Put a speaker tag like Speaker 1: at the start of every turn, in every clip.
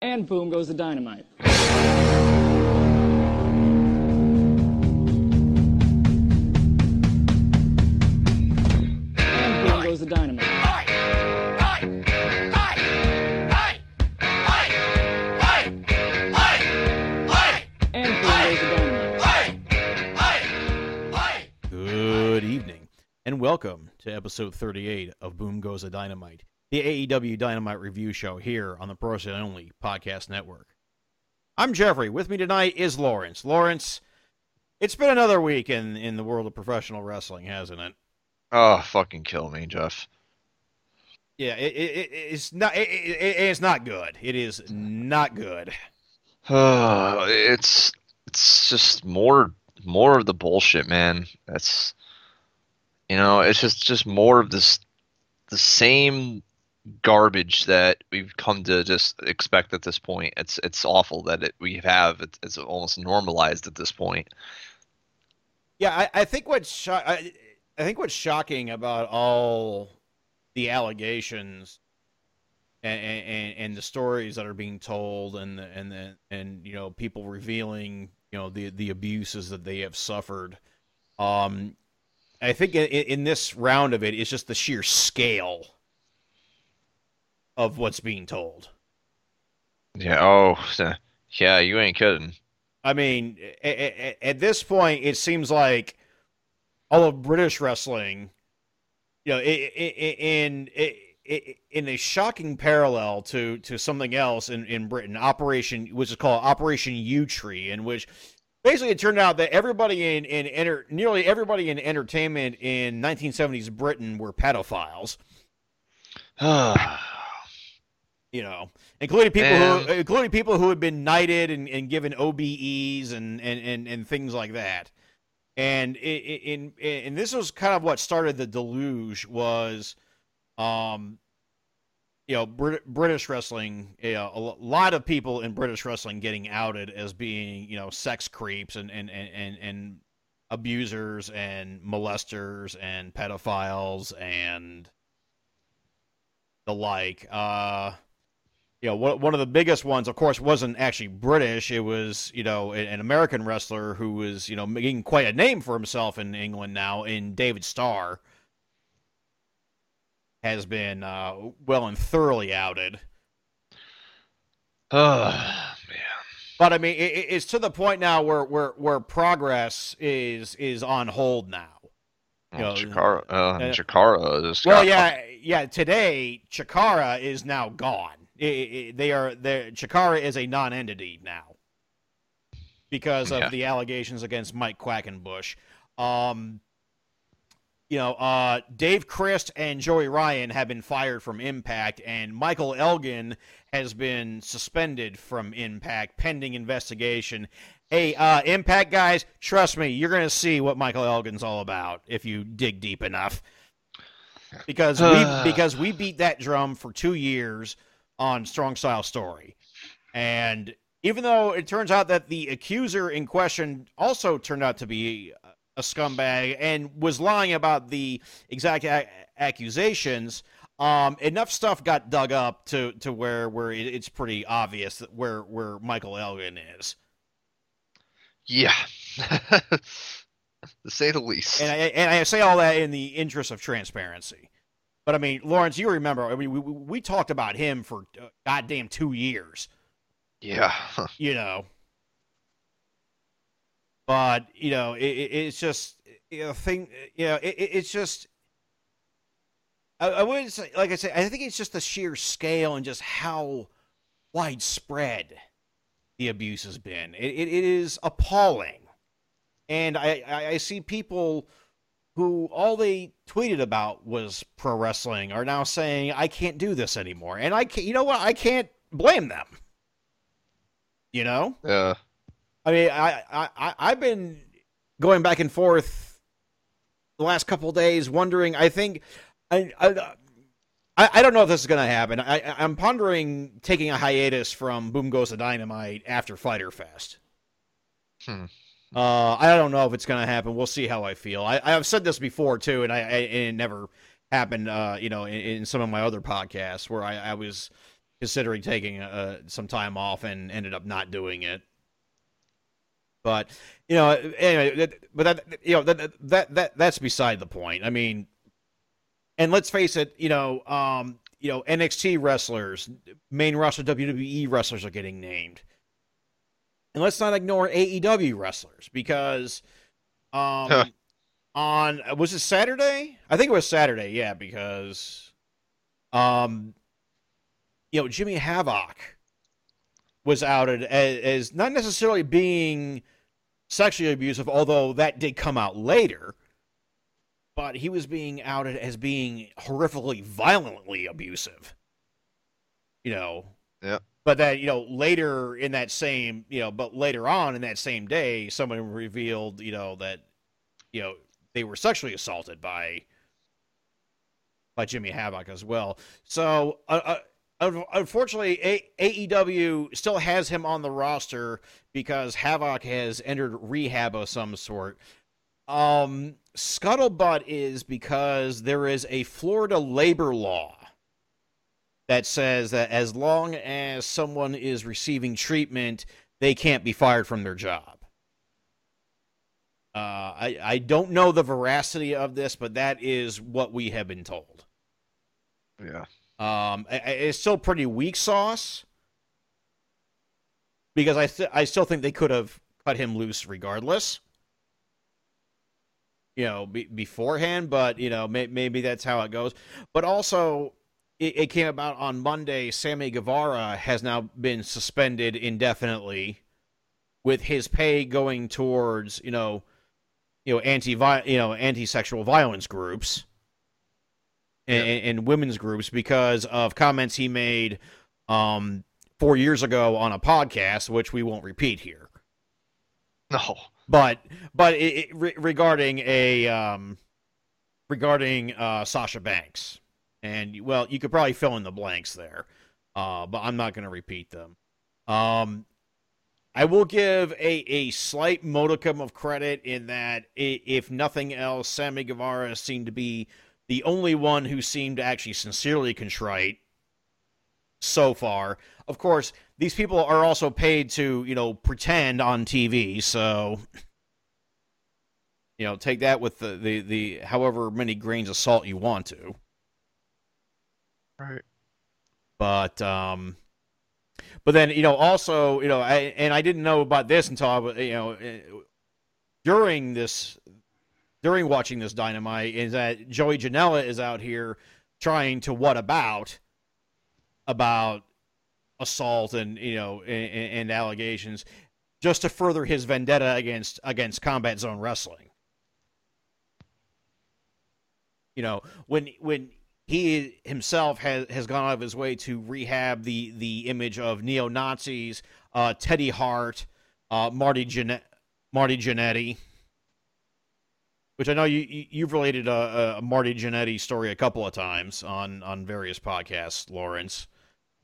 Speaker 1: And boom goes the dynamite. And boom goes the dynamite. The.
Speaker 2: Good evening, and welcome to episode 38 of Boom Goes a Dynamite, the AEW Dynamite review show here on the Pro Wrestling Only Podcast Network. I'm Geoffrey. With me tonight is Lawrence. Lawrence, it's been another week in, in the world of professional wrestling, hasn't it?
Speaker 3: Oh, fucking kill me, Jeff.
Speaker 2: Yeah, it, it, it- it's not. It, it, it's not good. It is not good.
Speaker 3: it's it's just more more of the bullshit, man. That's you know, it's just just more of this the same garbage that we've come to just expect at this point. It's it's awful that it, we have it's, it's almost normalized at this point.
Speaker 2: Yeah, I, I think what's sho- I, I think what's shocking about all the allegations and, and, and the stories that are being told and the, and the, and you know people revealing you know the the abuses that they have suffered. Um, I think in, in this round of it, it's just the sheer scale of what's being told.
Speaker 3: Yeah. Oh, yeah. You ain't kidding.
Speaker 2: I mean, at, at this point, it seems like all of British wrestling, you know, in in in a shocking parallel to to something else in in Britain, Operation, which is called Operation Yewtree, in which basically it turned out that everybody in in enter, nearly everybody in entertainment in 1970s Britain were pedophiles. you know, including people who, including people who had been knighted and, and given OBEs and, and, and, and things like that. And in, in and this was kind of what started the deluge was, um, you know, Brit- British wrestling. You know, a lot of people in British wrestling getting outed as being you know sex creeps and and and and, and abusers and molesters and pedophiles and the like. Uh, you know, one of the biggest ones, of course, wasn't actually British. It was, you know, an an American wrestler who was, you know, making quite a name for himself in England now. In David Starr, has been uh, well and thoroughly outed.
Speaker 3: Oh man.
Speaker 2: But I mean, it, it- it's to the point now where where where progress is is on hold now. You
Speaker 3: Well,
Speaker 2: know,
Speaker 3: Chikara, uh,
Speaker 2: uh,
Speaker 3: Chikara is
Speaker 2: Well, yeah, yeah. Today, Chikara is now gone. I- I- they are there. Chikara is a non-entity now because of
Speaker 3: Yeah.
Speaker 2: the allegations against Mike Quackenbush. Um, you know, uh, Dave Crist and Joey Ryan have been fired from Impact, and Michael Elgin has been suspended from Impact pending investigation. Hey, uh, Impact guys, trust me, you're going to see what Michael Elgin's all about if you dig deep enough. Because we because we beat that drum for two years on Strong Style Story, and even though it turns out that the accuser in question also turned out to be a scumbag and was lying about the exact a- accusations. Um, enough stuff got dug up to, to where where it, it's pretty obvious that where where Michael Elgin is,
Speaker 3: Yeah. to say the least.
Speaker 2: and I and I say all that in the interest of transparency. But I mean, Lawrence, you remember? I mean, we we, we talked about him for uh, goddamn two years.
Speaker 3: yeah.
Speaker 2: you know. But you know, it, it, it's just you know thing. You know, it, it- it's just. I, I wouldn't say, like I said, I think it's just the sheer scale and just how widespread the abuse has been. It, it, it is appalling, and I, I, I see people who all they tweeted about was pro wrestling are now saying I can't do this anymore, and I can't. You know what? I can't blame them. You know.
Speaker 3: Yeah.
Speaker 2: I mean, I, I, I I've been going back and forth the last couple of days, wondering. I think I, I, I don't know if this is going to happen. I, I- I'm pondering taking a hiatus from Boom Goes the Dynamite after Fyter Fest.
Speaker 3: Hmm.
Speaker 2: Uh, I don't know if it's going to happen. We'll see how I feel. I, I've said this before too, and I, I and it never happened. Uh, you know, in, in some of my other podcasts where I, I was considering taking uh, some time off and ended up not doing it. But you know, anyway, but that you know that that that that's beside the point. I mean, and let's face it, you know, um, you know, NXT wrestlers, main roster WWE wrestlers are getting named, and let's not ignore AEW wrestlers because, um,
Speaker 3: Huh.
Speaker 2: on was it Saturday? I think it was Saturday. Yeah, because, um, you know, Jimmy Havoc was outed as, as not necessarily being sexually abusive, although that did come out later. But he was being outed as being horrifically, violently abusive. You know.
Speaker 3: Yep.
Speaker 2: But that you know later in that same you know, but later on in that same day, someone revealed you know that you know they were sexually assaulted by by Jimmy Havoc as well. So uh, uh, unfortunately, A- AEW still has him on the roster because Havoc has entered rehab of some sort. Um, scuttlebutt is because there is a Florida labor law that says that as long as someone is receiving treatment, they can't be fired from their job. Uh, I, I don't know the veracity of this, but that is what we have been told.
Speaker 3: Yeah.
Speaker 2: Um, it's still pretty weak sauce because I th- I still think they could have cut him loose regardless. You know, be- beforehand, but you know, may- maybe that's how it goes. But also, it-, it came about on Monday. Sammy Guevara has now been suspended indefinitely, with his pay going towards you know, you know anti you know anti sexual violence groups and, and women's groups because of comments he made um, four years ago on a podcast, which we won't repeat here.
Speaker 3: No.
Speaker 2: But but it, it, re- regarding a um, regarding uh, Sasha Banks, and well, you could probably fill in the blanks there, uh, but I'm not going to repeat them. Um, I will give a, a slight modicum of credit in that, if nothing else, Sammy Guevara seemed to be the only one who seemed actually sincerely contrite so far. Of course, these people are also paid to, you know, pretend on TV, so you know, take that with the the, the however many grains of salt you want to.
Speaker 3: Right.
Speaker 2: But um but then, you know, also, you know, I and I didn't know about this until I you know, eh, during this during watching this dynamite is that Joey Janela is out here trying to what about about assault and you know and, and allegations just to further his vendetta against against combat zone wrestling you know when when he himself has has gone out of his way to rehab the the image of neo Nazis, uh, Teddy Hart, uh, Marty Jane- Marty Jannetty, which I know you you- you've related a, a Marty Jannetty story a couple of times on on various podcasts, Lawrence.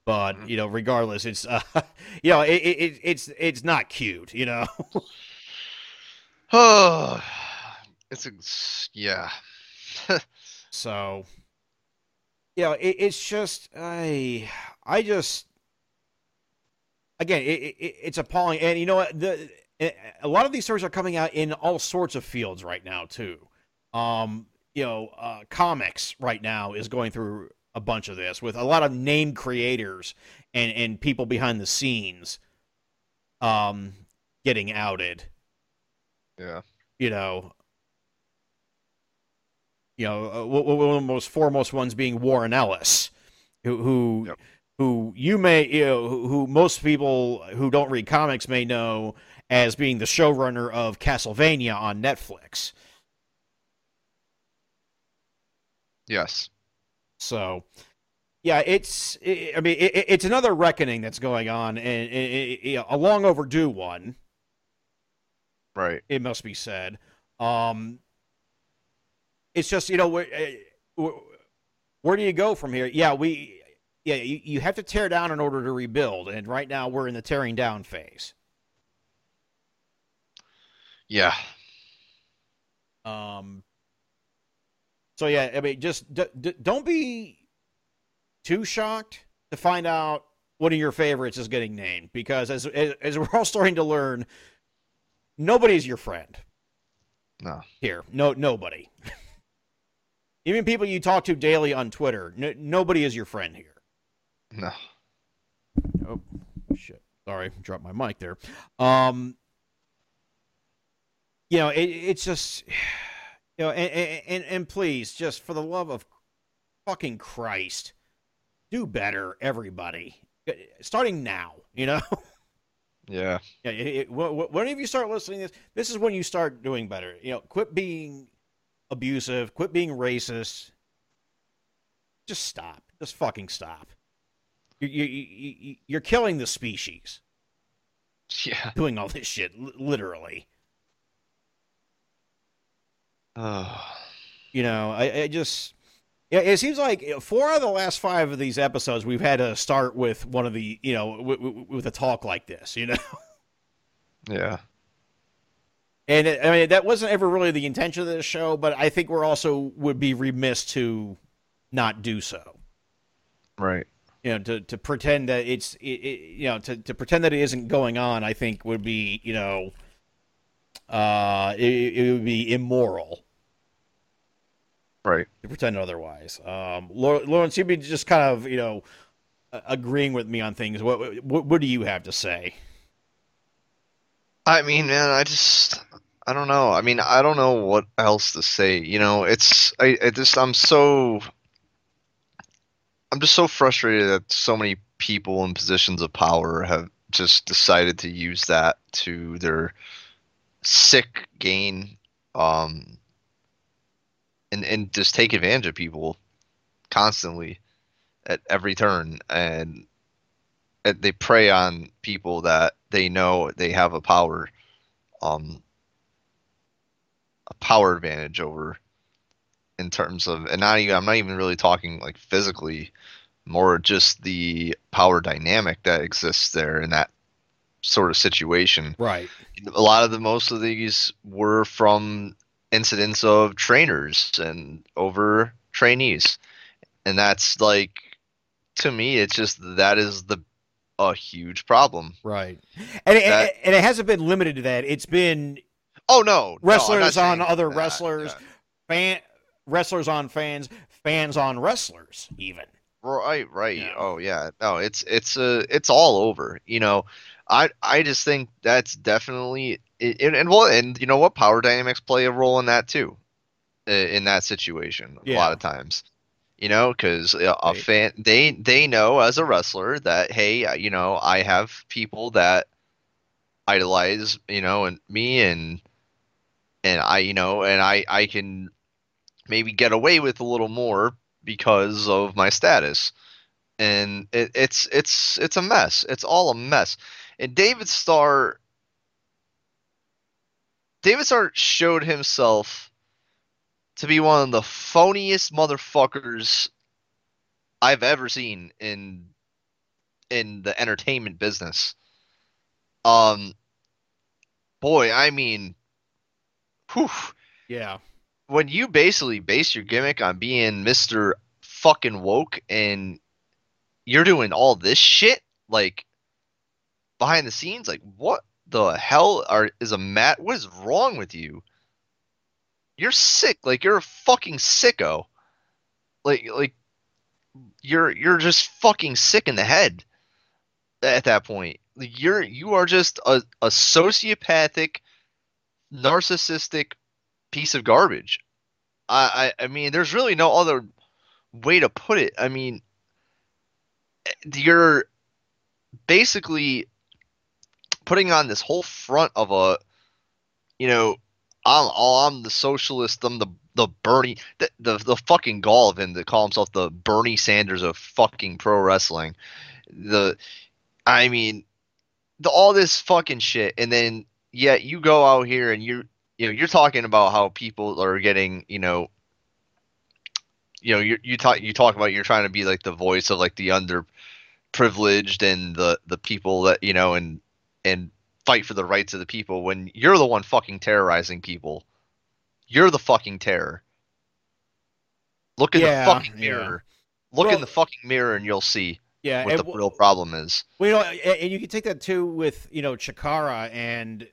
Speaker 2: But
Speaker 3: Mhm.
Speaker 2: you know, regardless, it's uh, you know it, it, it- it's it's not cute, you know.
Speaker 3: Oh, it's yeah.
Speaker 2: So, you know, it, it's just I, I just again, it, it, it's appalling, and you know what? The a lot of these stories are coming out in all sorts of fields right now too. Um, you know, uh, comics right now is going through a bunch of this with a lot of name creators and and people behind the scenes, um, getting outed
Speaker 3: Yeah.
Speaker 2: you know, you know, uh, one of the most foremost ones being Warren Ellis, who who,
Speaker 3: Yep.
Speaker 2: who you may you know who, most people who don't read comics may know as being the showrunner of Castlevania on Netflix.
Speaker 3: Yes.
Speaker 2: So, yeah, it's i I mean it, it's another reckoning that's going on, and, and, and, you a long overdue one.
Speaker 3: Right.
Speaker 2: it must be said. Um, it's just you know where, uh, where do you go from here? Yeah, we yeah you, you have to tear down in order to rebuild, and right now we're in the tearing down phase.
Speaker 3: Yeah.
Speaker 2: Um, so yeah, I mean, just d- d- don't be too shocked to find out one of your favorites is getting named because as as, as we're all starting to learn, nobody's your friend
Speaker 3: No.
Speaker 2: here. No, nobody. Even people you talk to daily on Twitter, n- nobody is your friend here.
Speaker 3: No.
Speaker 2: Oh shit! Sorry, dropped my mic there. Um, you know, it, it's just, you know, and, and and please, just for the love of fucking Christ, do better, everybody. Starting now, you know.
Speaker 3: Yeah.
Speaker 2: Yeah, it, it, wh- wh- whenever you start listening to this, this is when you start doing better. You know, quit being abusive, quit being racist. Just stop. Just fucking stop. You, you, you, you're killing the species
Speaker 3: Yeah.
Speaker 2: doing all this shit, literally.
Speaker 3: Oh.
Speaker 2: You know, I, I just. Yeah, it seems like four out of the last five of these episodes, we've had to start with one of the, you know, w- w- with a talk like this, you know?
Speaker 3: Yeah.
Speaker 2: And it, I mean, that wasn't ever really the intention of this show, but I think we're also would be remiss to not do so.
Speaker 3: Right.
Speaker 2: You know, to, to pretend that it's, it, it, you know, to, to pretend that it isn't going on, I think would be, you know, uh, it, it would be immoral
Speaker 3: Right.
Speaker 2: to pretend otherwise. Um, Lawrence, you'd be just kind of, you know, agreeing with me on things. What, what, what do you have to say?
Speaker 3: I mean, man, I just I don't know. I mean, I don't know what else to say. You know, it's I, I just I'm so I'm just so frustrated that so many people in positions of power have just decided to use that to their sick gain um and and just take advantage of people constantly at every turn and and they prey on people that they know they have a power um a power advantage over in terms of and not even I'm not even really talking like physically more just the power dynamic that exists there in that sort of situation
Speaker 2: Right.
Speaker 3: a lot of the most of these were from incidents of trainers and over trainees and that's like to me it's just that is the a huge problem
Speaker 2: Right. And it,
Speaker 3: That-
Speaker 2: and it hasn't been limited to that. It's been
Speaker 3: oh no no,
Speaker 2: wrestlers on other
Speaker 3: that,
Speaker 2: wrestlers,
Speaker 3: yeah.
Speaker 2: fan wrestlers on fans, fans on wrestlers, even.
Speaker 3: Right, right.
Speaker 2: Yeah.
Speaker 3: Oh yeah. No, it's it's uh it's all over. You know, I I just think that's definitely it, and, and well and you know what power dynamics play a role in that too. In that situation a
Speaker 2: Yeah.
Speaker 3: lot of times. You know, cuz a
Speaker 2: Right.
Speaker 3: fan they they know as a wrestler that hey, uh, you know, I have people that idolize, you know, and me and and I, you know, and I I can maybe get away with a little more because of my status. And it, it's it's it's a mess. It's all a mess. And david starr david starr showed himself to be one of the phoniest motherfuckers i've ever seen in in the entertainment business um boy i mean whew,
Speaker 2: Yeah.
Speaker 3: when you basically base your gimmick on being Mr. fucking woke and you're doing all this shit like behind the scenes like what the hell are is a mat what is wrong with you you're sick like you're a fucking sicko like like you're you're just fucking sick in the head at that point you're you are just a, a sociopathic narcissistic piece of garbage. I, I I mean, there's really no other way to put it. I mean, you're basically putting on this whole front of a, you know, I'm I'm the socialist. I'm the the Bernie the, the the fucking gall to call himself the Bernie Sanders of fucking pro wrestling. The, I mean, the all this fucking shit, and then yet you go out here and you you know you're talking about how people are getting you know you know you you talk you talk about you're trying to be like the voice of like the underprivileged and the the people that you know and and fight for the rights of the people when you're the one fucking terrorizing people you're the fucking terror look in
Speaker 2: Yeah,
Speaker 3: the fucking
Speaker 2: yeah.
Speaker 3: mirror look
Speaker 2: Well-
Speaker 3: in the fucking mirror and you'll see
Speaker 2: Yeah,
Speaker 3: what the real problem is.
Speaker 2: Well, you know, and you can take that too with you know Chikara and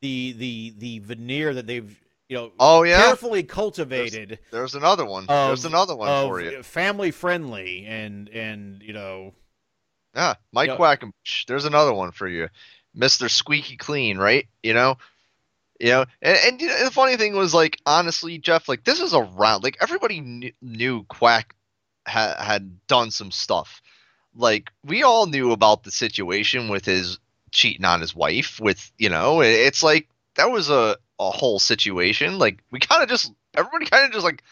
Speaker 2: the the the veneer that they've you know
Speaker 3: Oh yeah,
Speaker 2: carefully cultivated
Speaker 3: there's another one.
Speaker 2: of,
Speaker 3: there's another one for you.
Speaker 2: family friendly and and you know
Speaker 3: Yeah, Mike
Speaker 2: Yeah.
Speaker 3: Quackenbush. There's another one for you, Mister Squeaky Clean, right? You know, you know, and, and you know, the funny thing was like, honestly, Jeff, like this is around, like everybody knew, knew Quack ha- had done some stuff. Like we all knew about the situation with his cheating on his wife. With you know, it- it's like that was a a whole situation. Like we kind of just everybody kind of just like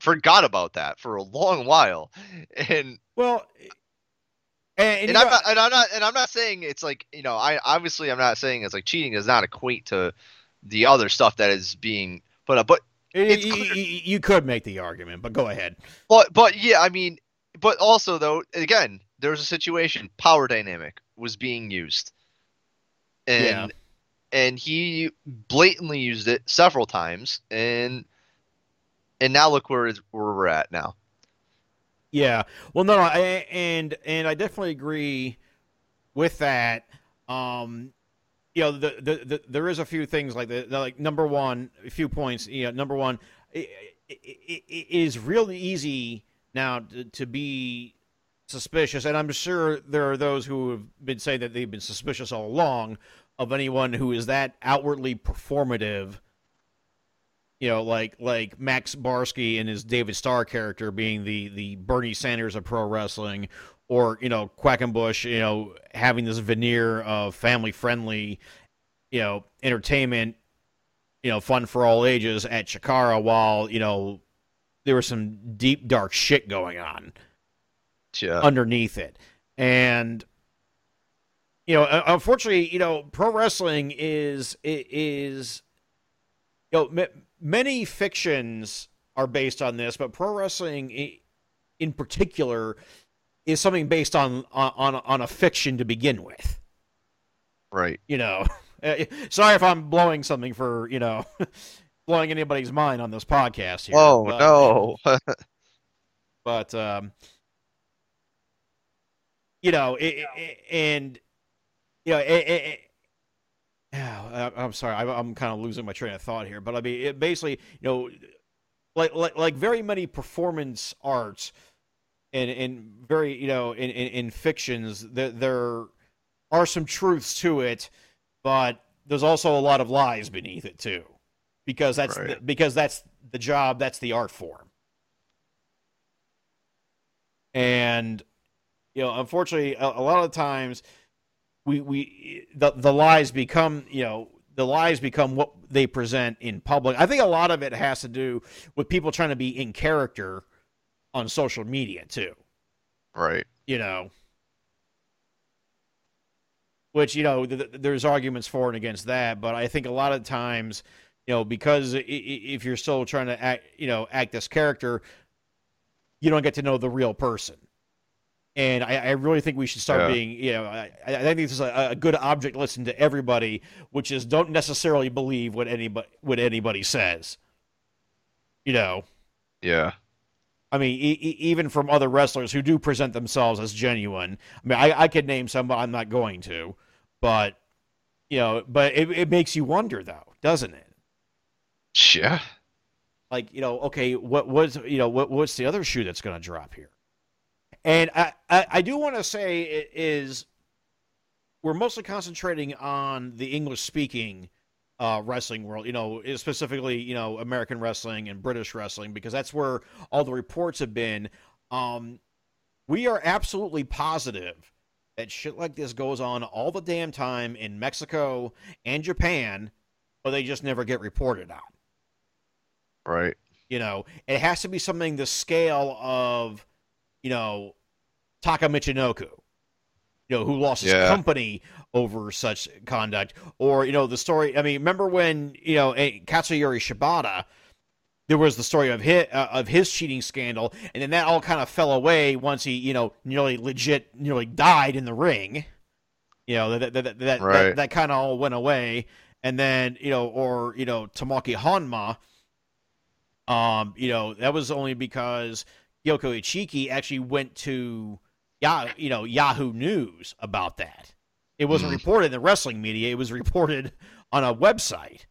Speaker 3: forgot about that for a long while, and
Speaker 2: well and,
Speaker 3: and,
Speaker 2: you
Speaker 3: I'm not, and I'm not, and I'm not saying it's like you know, I obviously I'm not saying it's like cheating does not equate to the other stuff that is being put up, but it's
Speaker 2: you, you- could make the argument, but go ahead.
Speaker 3: but but yeah, I mean, but also though, again, there was a situation, power dynamic was being used, and
Speaker 2: Yeah.
Speaker 3: and he blatantly used it several times, and and now look where is where we're at now.
Speaker 2: Yeah. Well, no, I, and and I definitely agree with that. Um, you know, the, the, the there is a few things like that. Like number one, a few points. You know, number one, it, it, it, it is really easy now to, to be suspicious, and I'm sure there are those who have been saying that they've been suspicious all along of anyone who is that outwardly performative you know, like like Max Barsky and his David Starr character being the the Bernie Sanders of pro wrestling, or you know Quackenbush, you know, having this veneer of family friendly, you know, entertainment, you know, fun for all ages at Chikara, while you know there was some deep dark shit going on
Speaker 3: Yeah,
Speaker 2: underneath it. And you know, unfortunately, you know, pro wrestling is is you know, many fictions are based on this, but pro wrestling in particular is something based on on on a fiction to begin with.
Speaker 3: right.
Speaker 2: You know, Uh, sorry if I'm blowing something for you know blowing anybody's mind on this podcast here.
Speaker 3: Oh
Speaker 2: but-
Speaker 3: no.
Speaker 2: but um, you know, it, it, and you know, it, yeah, I- I'm sorry, I'm kind of losing my train of thought here, but I mean, it basically, you know, like like like very many performance arts and and very you know in in, in fictions there there are some truths to it, but there's also a lot of lies beneath it too, because that's
Speaker 3: Right.
Speaker 2: the, because that's the job, that's the art form. and you know unfortunately a, a lot of times we we the, the lies become you know the lies become what they present in public. I think a lot of it has to do with people trying to be in character on social media too.
Speaker 3: Right.
Speaker 2: you know? Which you know th- th- there's arguments for and against that but i think a lot of times you know because i- i- if you're still trying to act you know act this character you don't get to know the real person and I, I really think we should start
Speaker 3: Yeah.
Speaker 2: being, you know, I, I think this is a, a good object lesson to everybody, which is don't necessarily believe what anybody what anybody says. You know,
Speaker 3: Yeah.
Speaker 2: I mean, e- e- even from other wrestlers who do present themselves as genuine. I mean, I, I could name some, but I'm not going to. But you know, but it, it makes you wonder, though, doesn't it?
Speaker 3: Yeah.
Speaker 2: Like, you know, okay, what was you know what what's the other shoe that's going to drop here? And I I, I do want to say it is we're mostly concentrating on the English speaking uh, wrestling world, you know, specifically, you know, American wrestling and British wrestling, because that's where all the reports have been. Um, we are absolutely positive that shit like this goes on all the damn time in Mexico and Japan, but they just never get reported on.
Speaker 3: Right.
Speaker 2: You know, it has to be something the scale of, you know, Taka Michinoku, you know, who lost his
Speaker 3: Yeah.
Speaker 2: company over such conduct. Or, you know, the story. I mean, remember when, you know, Katsuyori Shibata, there was the story of his, uh, of his cheating scandal, and then that all kind of fell away once he, you know, nearly legit, nearly died in the ring. You know, that, that, that, that,
Speaker 3: Right.
Speaker 2: that, that kind of all went away. And then, you know, or, you know, Tamaki Hanma, um, you know, that was only because Yoko Ichiki actually went to yeah, you know, Yahoo News about that. It wasn't
Speaker 3: Mhm.
Speaker 2: reported in the wrestling media. It was reported on a website.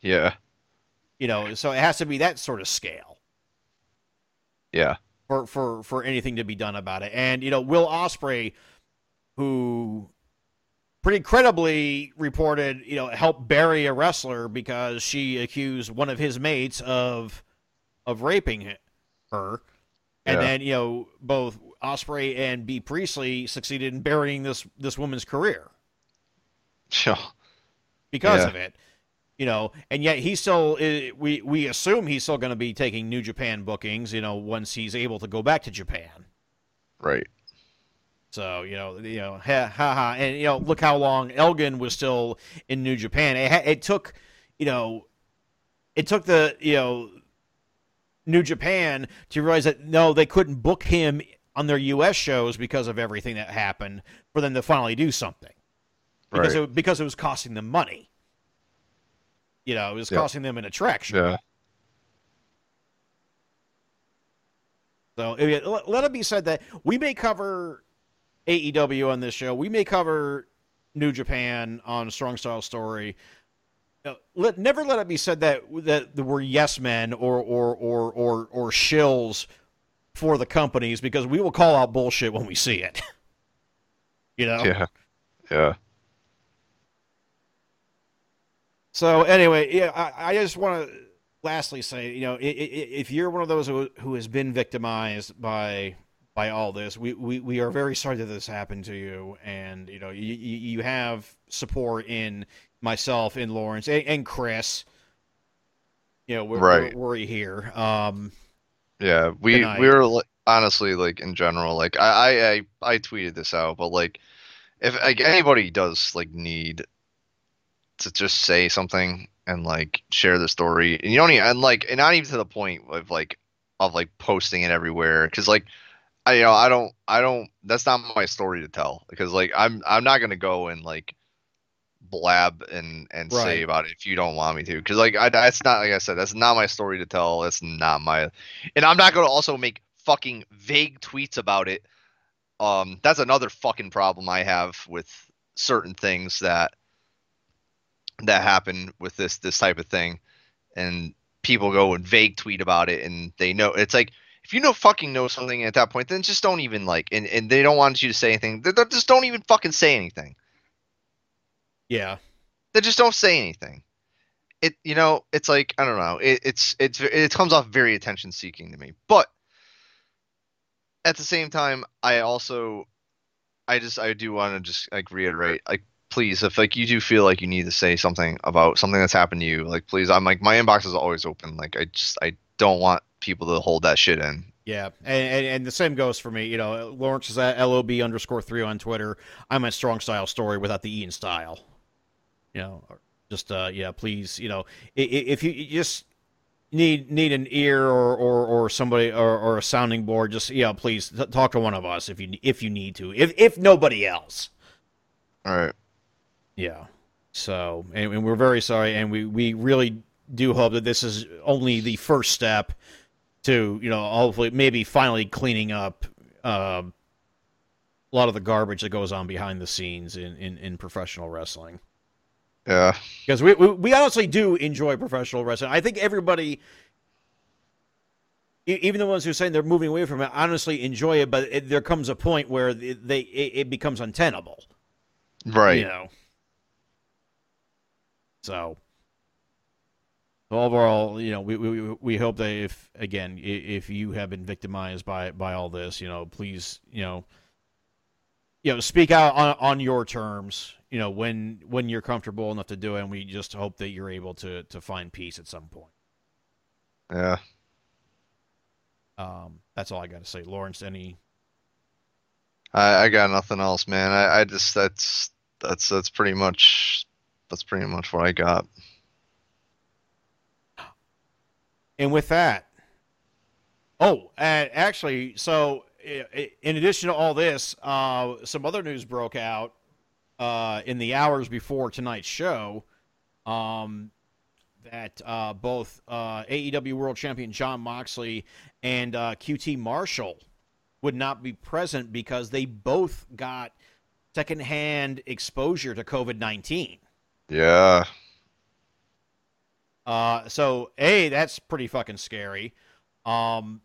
Speaker 3: Yeah.
Speaker 2: You know, so it has to be that sort of scale
Speaker 3: Yeah.
Speaker 2: for for for anything to be done about it. And you know, Will Ospreay, who pretty credibly reported, you know, helped bury a wrestler because she accused one of his mates of of raping her, and
Speaker 3: Yeah.
Speaker 2: then you know both Ospreay and Bea Priestley succeeded in burying this this woman's career
Speaker 3: Sure.
Speaker 2: because
Speaker 3: Yeah.
Speaker 2: of it. You know, and yet he still we we assume he's still going to be taking New Japan bookings. You know, once he's able to go back to Japan.
Speaker 3: Right.
Speaker 2: So you know, you know, ha ha, ha. and you know, look how long Elgin was still in New Japan. It, it took, you know, it took the you know, New Japan to realize that no, they couldn't book him on their U.S. shows because of everything that happened for them to finally do something because
Speaker 3: Right.
Speaker 2: it, because it was costing them money. You know, it was
Speaker 3: Yeah.
Speaker 2: costing them an attraction.
Speaker 3: Yeah.
Speaker 2: So let let it be said that we may cover AEW on this show. We may cover New Japan on Strong Style Story. Let never let it be said that that we're yes men or or or or or shills for the companies because we will call out bullshit when we see it. you know.
Speaker 3: Yeah. Yeah.
Speaker 2: So anyway, yeah, I, I just want to lastly say, you know, if you're one of those who, who has been victimized by by all this, we, we, we are very sorry that this happened to you, and you know, you you have support in myself, in Lawrence, and, and Chris. You know, we're,
Speaker 3: Right.
Speaker 2: we're, we're here. Um,
Speaker 3: Yeah, we we were li- honestly like in general like I, I I I tweeted this out, but like if like anybody does like need to just say something and like share the story, and you don't even and like and not even to the point of like of like posting it everywhere because like I you know I don't I don't that's not my story to tell because like I'm I'm not gonna go and like blab and and say about it if you don't want me to because like I, that's not like I said that's not my story to tell that's not my and I'm not gonna also make fucking vague tweets about it. Um that's another fucking problem I have with certain things that that happen with this this type of thing. And people go and vague tweet about it and they know it's like if you know fucking know something at that point then just don't even like and, and they don't want you to say anything. They, they just don't even fucking say anything
Speaker 2: yeah,
Speaker 3: they just don't say anything. It you know it's like i don't know. It, it's it's it comes off very attention seeking to me. But at the same time i also i just i do want to just like reiterate like please if like you do feel like you need to say something about something that's happened to you like please i'm like my inbox is always open. Like i just i don't want people to hold that shit in.
Speaker 2: Yeah, and, and and the same goes for me. You know, Lawrence is at lob underscore three on Twitter. I'm at Strong Style Story without the E in style. You know, or just uh, yeah, please. You know, if you just need need an ear or or, or somebody or, or a sounding board, just yeah, please t- talk to one of us if you if you need to. If if nobody else.
Speaker 3: all right
Speaker 2: Yeah. So, and, and we're very sorry, and we, we really do hope that this is only the first step to, you know, hopefully maybe finally cleaning up um, a lot of the garbage that goes on behind the scenes in, in, in professional wrestling.
Speaker 3: Yeah
Speaker 2: Because we, we, we honestly do enjoy professional wrestling. I think everybody, even the ones who are saying they're moving away from it, honestly enjoy it, but it, there comes a point where they, they it, it becomes untenable.
Speaker 3: right
Speaker 2: you know. So overall, you know, we, we we hope that if again, if you have been victimized by by all this, you know, please, you know, you know, speak out on on your terms. You know, when when you're comfortable enough to do it, and we just hope that you're able to to find peace at some point.
Speaker 3: yeah
Speaker 2: Um, that's all I got to say. Lawrence, any?
Speaker 3: I, I got nothing else, man. I, I just that's that's that's pretty much that's pretty much what I got.
Speaker 2: And with that, oh, and actually, so in addition to all this, uh, some other news broke out uh, in the hours before tonight's show um, that uh, both uh, AEW World Champion Jon Moxley and uh, QT Marshall would not be present because they both got secondhand exposure to COVID 19.
Speaker 3: Yeah.
Speaker 2: Uh, so a that's pretty fucking scary. Um,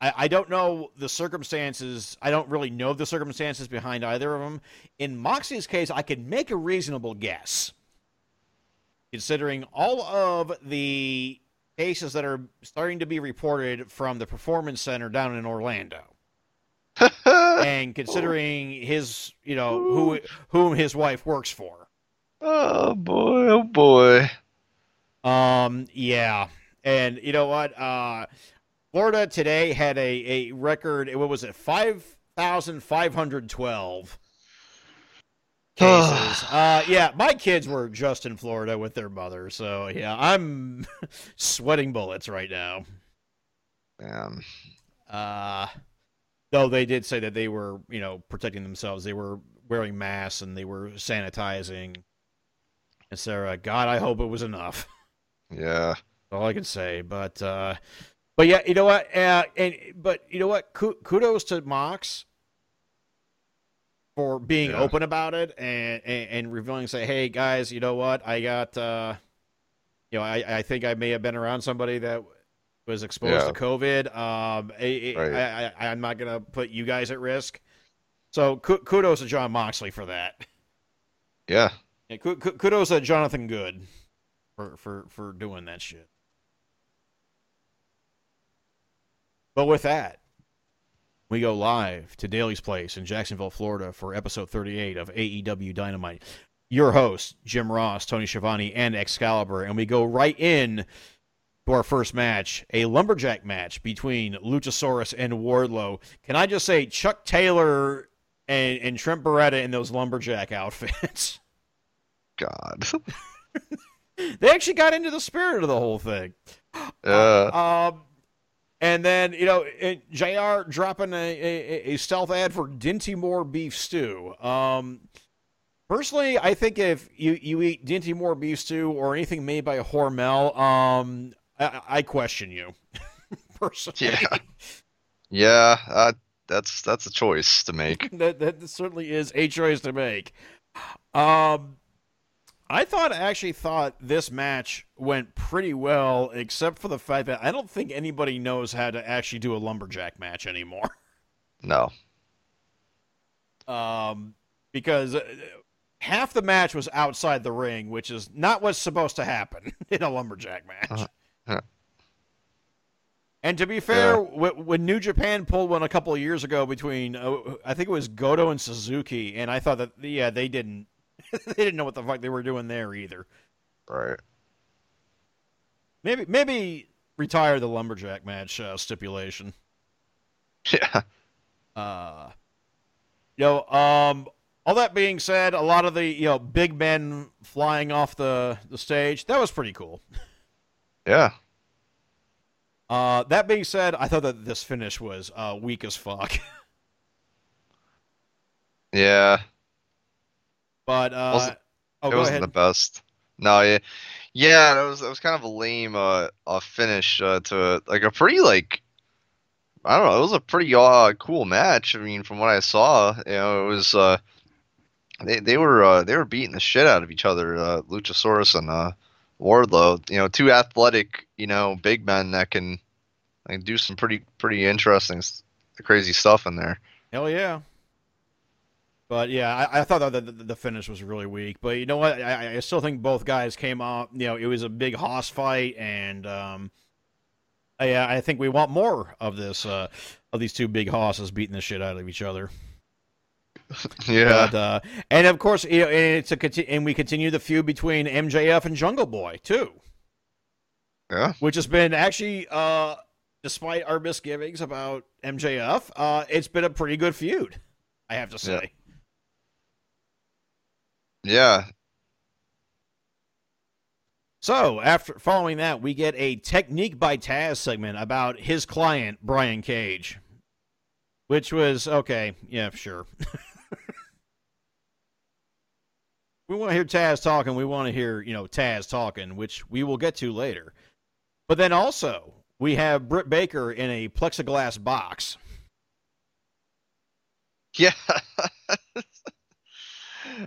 Speaker 2: I, I don't know the circumstances. I don't really know the circumstances behind either of them. In Moxie's case, I could make a reasonable guess, considering all of the cases that are starting to be reported from the performance center down in Orlando, and considering his, you know, who whom his wife works for.
Speaker 3: oh boy, oh boy.
Speaker 2: Um, yeah. And you know what? Uh, Florida today had a, a record, what was it, 5,512 cases. uh, yeah, my kids were just in Florida with their mother. So, yeah, I'm sweating bullets right now.
Speaker 3: Man.
Speaker 2: Uh, though they did say that they were, you know, protecting themselves. They were wearing masks and they were sanitizing. And Sarah, God, I hope it was enough.
Speaker 3: Yeah.
Speaker 2: all I can say. But uh, but yeah, you know what? Uh, and but you know what? Kudos to Mox for being
Speaker 3: Yeah.
Speaker 2: open about it and, and and revealing, say, hey guys, you know what? I got uh, you know, I I think I may have been around somebody that was exposed
Speaker 3: Yeah.
Speaker 2: to COVID. Um, I,
Speaker 3: Right.
Speaker 2: I, I I'm not gonna put you guys at risk. So ku- kudos to Jon Moxley for that.
Speaker 3: Yeah.
Speaker 2: Yeah, ku- ku- kudos to Jonathan Good for for for doing that shit. But with that, we go live to Daily's Place in Jacksonville, Florida for episode 38 of AEW Dynamite. Your host, Jim Ross, Tony Schiavone, and Excalibur, and we go right in to our first match, a lumberjack match between Luchasaurus and Wardlow. Can I just say, Chuck Taylor and, and Trent Beretta in those lumberjack outfits?
Speaker 3: God.
Speaker 2: they actually got into the spirit of the whole thing.
Speaker 3: Yeah.
Speaker 2: Um, and then you know, it, Jr. dropping a, a, a stealth ad for Dinty Moore beef stew. Um, personally, I think if you you eat Dinty Moore beef stew or anything made by Hormel, um, I, I question you. personally,
Speaker 3: Yeah. yeah. Uh, that's that's a choice to make.
Speaker 2: that that certainly is a choice to make. Um, I thought actually thought this match went pretty well, except for the fact that I don't think anybody knows how to actually do a lumberjack match anymore.
Speaker 3: No.
Speaker 2: Um, because uh, half the match was outside the ring, which is not what's supposed to happen in a lumberjack match.
Speaker 3: Uh, yeah.
Speaker 2: And to be fair,
Speaker 3: Yeah.
Speaker 2: when New Japan pulled one a couple of years ago between, uh, I think it was Goto and Suzuki, and I thought that yeah they didn't they didn't know what the fuck they were doing there either.
Speaker 3: Right.
Speaker 2: Maybe maybe retire the lumberjack match uh, stipulation.
Speaker 3: Yeah.
Speaker 2: Uh, you know, um, all that being said, a lot of the you know big men flying off the the stage that was pretty cool.
Speaker 3: Yeah.
Speaker 2: Uh, that being said, I thought that this finish was uh, weak as fuck.
Speaker 3: Yeah.
Speaker 2: But uh,
Speaker 3: Wasn't-
Speaker 2: oh,
Speaker 3: it wasn't
Speaker 2: ahead.
Speaker 3: the best. No, yeah, yeah, that was that was kind of a lame uh, uh finish uh, to like a pretty like I don't know, it was a pretty uh cool match. I mean, from what I saw, you know, it was uh they they were uh, they were beating the shit out of each other, uh, Luchasaurus and uh, Wardlow. You know, two athletic, you know, big men that can like do some pretty pretty interesting, crazy stuff in there.
Speaker 2: Hell yeah. But yeah, I, I thought that the, the finish was really weak. But you know what? I, I still think both guys came out. You know, it was a big hoss fight, and um, I, I think we want more of this. Uh, of these two big hosses beating the shit out of each other.
Speaker 3: yeah,
Speaker 2: But, uh, and of course, you know, and it's a conti- and we continue the feud between MJF and Jungle Boy too,
Speaker 3: yeah,
Speaker 2: which has been actually, uh, despite our misgivings about MJF, uh, it's been a pretty good feud. I have to say.
Speaker 3: yeah.
Speaker 2: So, after following that, we get a Technique by Taz segment about his client, Brian Cage. Which was, okay, yeah, sure. we want to hear Taz talking. We want to hear, you know, Taz talking, which we will get to later. But then also, we have Britt Baker in a plexiglass box.
Speaker 3: Yeah.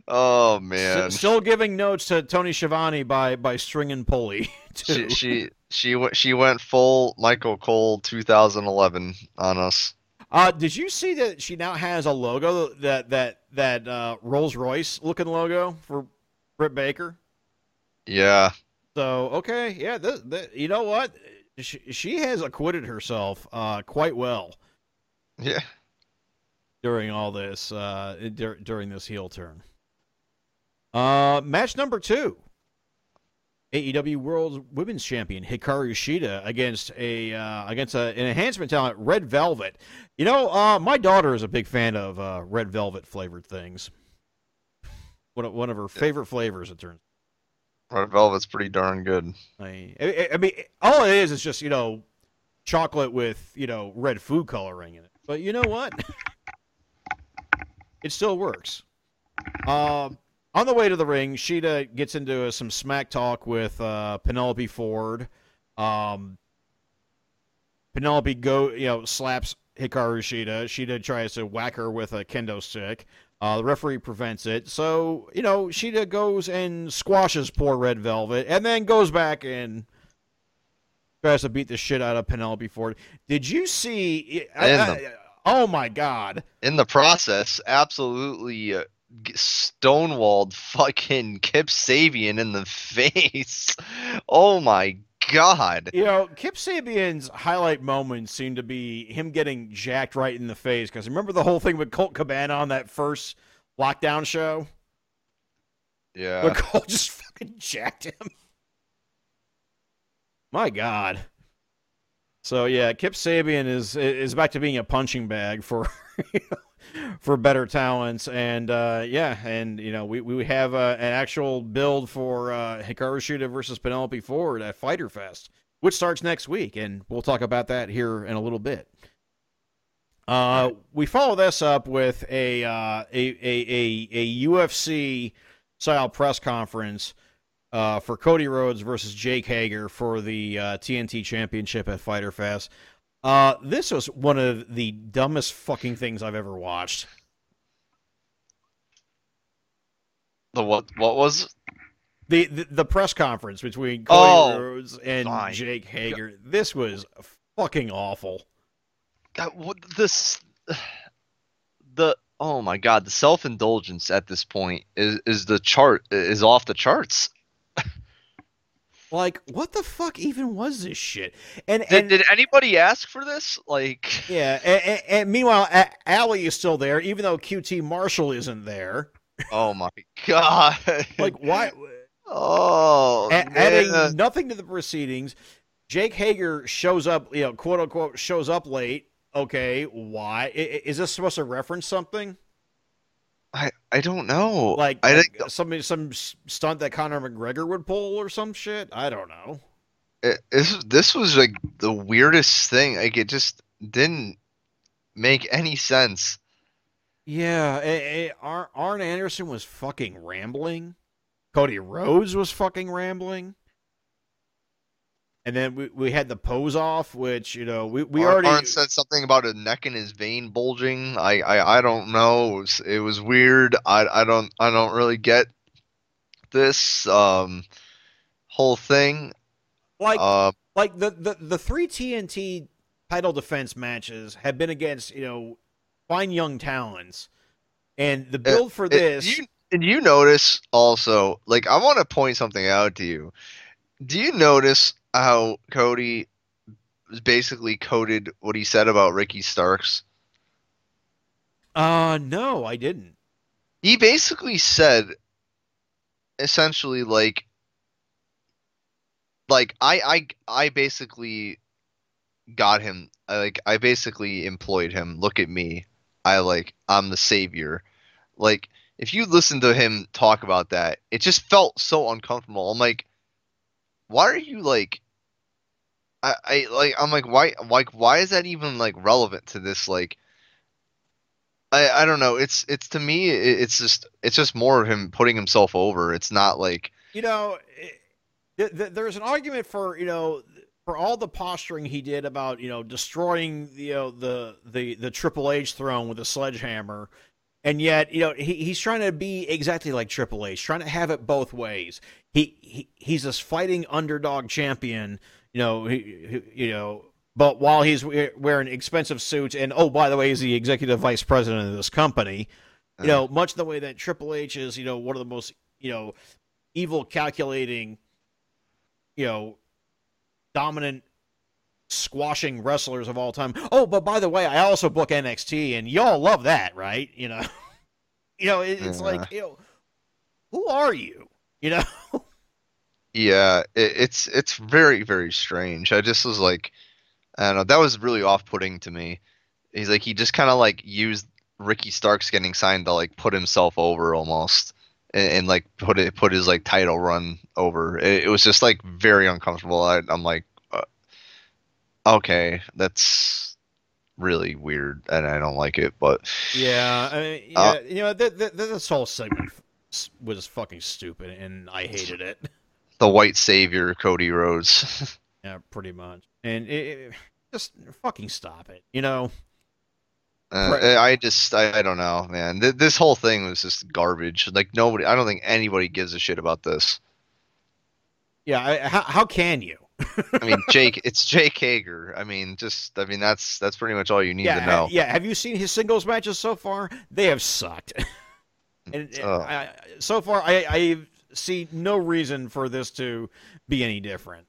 Speaker 3: Oh
Speaker 2: S-
Speaker 3: man.
Speaker 2: still giving notes to Tony Schiavone by by string and pulley. Too.
Speaker 3: she she she went she went full Michael Cole 2011 on us.
Speaker 2: Uh, did you see that she now has a logo that that that uh, Rolls Royce looking logo for Britt Baker?
Speaker 3: Yeah.
Speaker 2: So okay, yeah, you know what? She, she has acquitted herself uh, quite well
Speaker 3: Yeah.
Speaker 2: during all this uh, dur- during this heel turn. Uh, match number two. AEW World Women's Champion Hikaru Shida against a uh, against a, an enhancement talent Red Velvet. You know, uh, my daughter is a big fan of uh, Red Velvet flavored things. One of, one of her favorite flavors. It turns.
Speaker 3: Red Velvet's pretty darn good.
Speaker 2: I, I, I mean, all it is is just you know, chocolate with you know red food coloring in it. But you know what? it still works. Um, on the way to the ring, Shida gets into uh, some smack talk with uh, Penelope Ford. Um, Penelope go, you know, slaps Hikaru Shida. Shida tries to whack her with a kendo stick. Uh, the referee prevents it. So, you know, Shida goes and squashes poor Red Velvet and then goes back and tries to beat the shit out of Penelope Ford. Did you see? I- I- oh, my God.
Speaker 3: In the process, absolutely uh, stonewalled fucking Kip Sabian in the face. Oh my god.
Speaker 2: You know, Kip Sabian's highlight moments seem to be him getting jacked right in the face. Because remember the whole thing with Colt Cabana on that first lockdown show?
Speaker 3: Yeah.
Speaker 2: Where Colt just fucking jacked him. My God. So yeah, Kip Sabian is is back to being a punching bag for for better talents, and uh, yeah, and you know we we have uh, an actual build for uh, Hikaru Shida versus Penelope Ford at Fyter Fest, which starts next week, and we'll talk about that here in a little bit. Uh, we follow this up with a uh, a, a a a UFC style press conference uh, for Cody Rhodes versus Jake Hager for the uh, TNT Championship at Fyter Fest. Uh, this was one of the dumbest fucking things I've ever watched.
Speaker 3: The what what was
Speaker 2: The the, the press conference between Cody
Speaker 3: Oh,
Speaker 2: Rhodes and
Speaker 3: fine.
Speaker 2: Jake Hager. This was fucking awful.
Speaker 3: God, what this the oh my god, the self-indulgence at this point is is the chart is off the charts.
Speaker 2: Like, what the fuck even was this shit? And
Speaker 3: Did,
Speaker 2: and
Speaker 3: did anybody ask for this? Like
Speaker 2: yeah, and, and, and meanwhile, A- Allie is still there, even though QT Marshall isn't there.
Speaker 3: oh my god.
Speaker 2: Like, why?
Speaker 3: oh
Speaker 2: A- adding nothing to the proceedings. Jake Hager shows up, you know, quote unquote, shows up late. Okay, why? Is this supposed to reference something?
Speaker 3: I I don't know.
Speaker 2: Like,
Speaker 3: I
Speaker 2: like
Speaker 3: think
Speaker 2: some some stunt that Conor McGregor would pull or some shit? I don't know.
Speaker 3: it, this this was like the weirdest thing. Like it just didn't make any sense.
Speaker 2: Yeah, eh, Ar- Arn Anderson was fucking rambling. Cody Rhodes was fucking rambling. And then we, we had the pose off, which you know we, we
Speaker 3: Ar-
Speaker 2: already
Speaker 3: Arn said something about a neck and his vein bulging. I, I, I don't know. It was, it was weird. I, I don't I don't really get this um whole thing.
Speaker 2: like
Speaker 3: Uh,
Speaker 2: like the, the the three TNT title defense matches have been against you know fine young talents, and the build for
Speaker 3: it-
Speaker 2: this.
Speaker 3: you, and you notice also, like I want to point something out to you. Do you notice how Cody basically coded what he said about Ricky Starks?
Speaker 2: uh no, I didn't.
Speaker 3: he basically said essentially like like I I I basically got him I, like I basically employed him look at me I like I'm the savior like if you listen to him talk about that it just felt so uncomfortable I'm like why are you like I, I like I'm like why like why is that even like relevant to this like I, I don't know. It's it's to me it, it's just it's just more of him putting himself over. It's not like
Speaker 2: You know, it, th- th- there's an argument for you know for all the posturing he did about you know destroying you know the the the Triple H throne with a sledgehammer, and yet you know he, he's trying to be exactly like Triple H, trying to have it both ways. He, he he's this fighting underdog champion, you know, he, he, you know, but while he's we- wearing expensive suits, and oh by the way, he's the executive vice president of this company, you uh-huh. know, much the way that Triple H is, you know, one of the most you know evil, calculating, you know, dominant squashing wrestlers of all time. Oh, but by the way, I also book NXT, and y'all love that, right? You know, you know, it, it's
Speaker 3: Yeah.
Speaker 2: like, you know, who are you? You know,
Speaker 3: Yeah, it, it's it's very very strange. I just was like, I don't know. That was really off-putting to me. He's like he just kind of like used Ricky Starks getting signed to like put himself over almost, and, and like put it put his like title run over. It, it was just like very uncomfortable. I, I'm like, okay, that's really weird, and I don't like it. But
Speaker 2: yeah, I mean, yeah,
Speaker 3: Uh,
Speaker 2: you know, th- th- this whole segment was fucking stupid, and I hated it.
Speaker 3: the white savior Cody Rhodes.
Speaker 2: Yeah, pretty much, and it, it- just fucking stop it. You know,
Speaker 3: Uh,
Speaker 2: Right.
Speaker 3: I just, I, I don't know, man. Th- this whole thing was just garbage. Like nobody, I don't think anybody gives a shit about this.
Speaker 2: yeah, I, how how can you?
Speaker 3: I mean, Jake, it's Jake Hager. I mean, just, I mean, that's that's pretty much all you need
Speaker 2: yeah,
Speaker 3: to know.
Speaker 2: yeah. Have you seen his singles matches so far? They have sucked. and and
Speaker 3: Ugh.
Speaker 2: I, so far, I, I see no reason for this to be any different.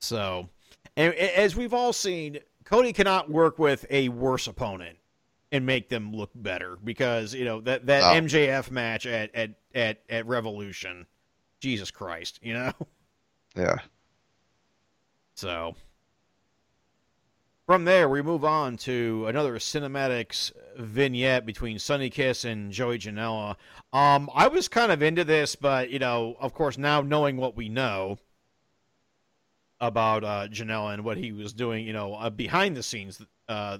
Speaker 2: So, and as we've all seen, Cody cannot work with a worse opponent and make them look better because you know that that
Speaker 3: Oh.
Speaker 2: MJF match at at at at Revolution, Jesus Christ, you know.
Speaker 3: Yeah.
Speaker 2: So from there, we move on to another cinematics vignette between Sonny Kiss and Joey Janela. Um, I was kind of into this, but you know, of course, now knowing what we know about uh, Janela and what he was doing, you know, uh, behind the scenes, uh,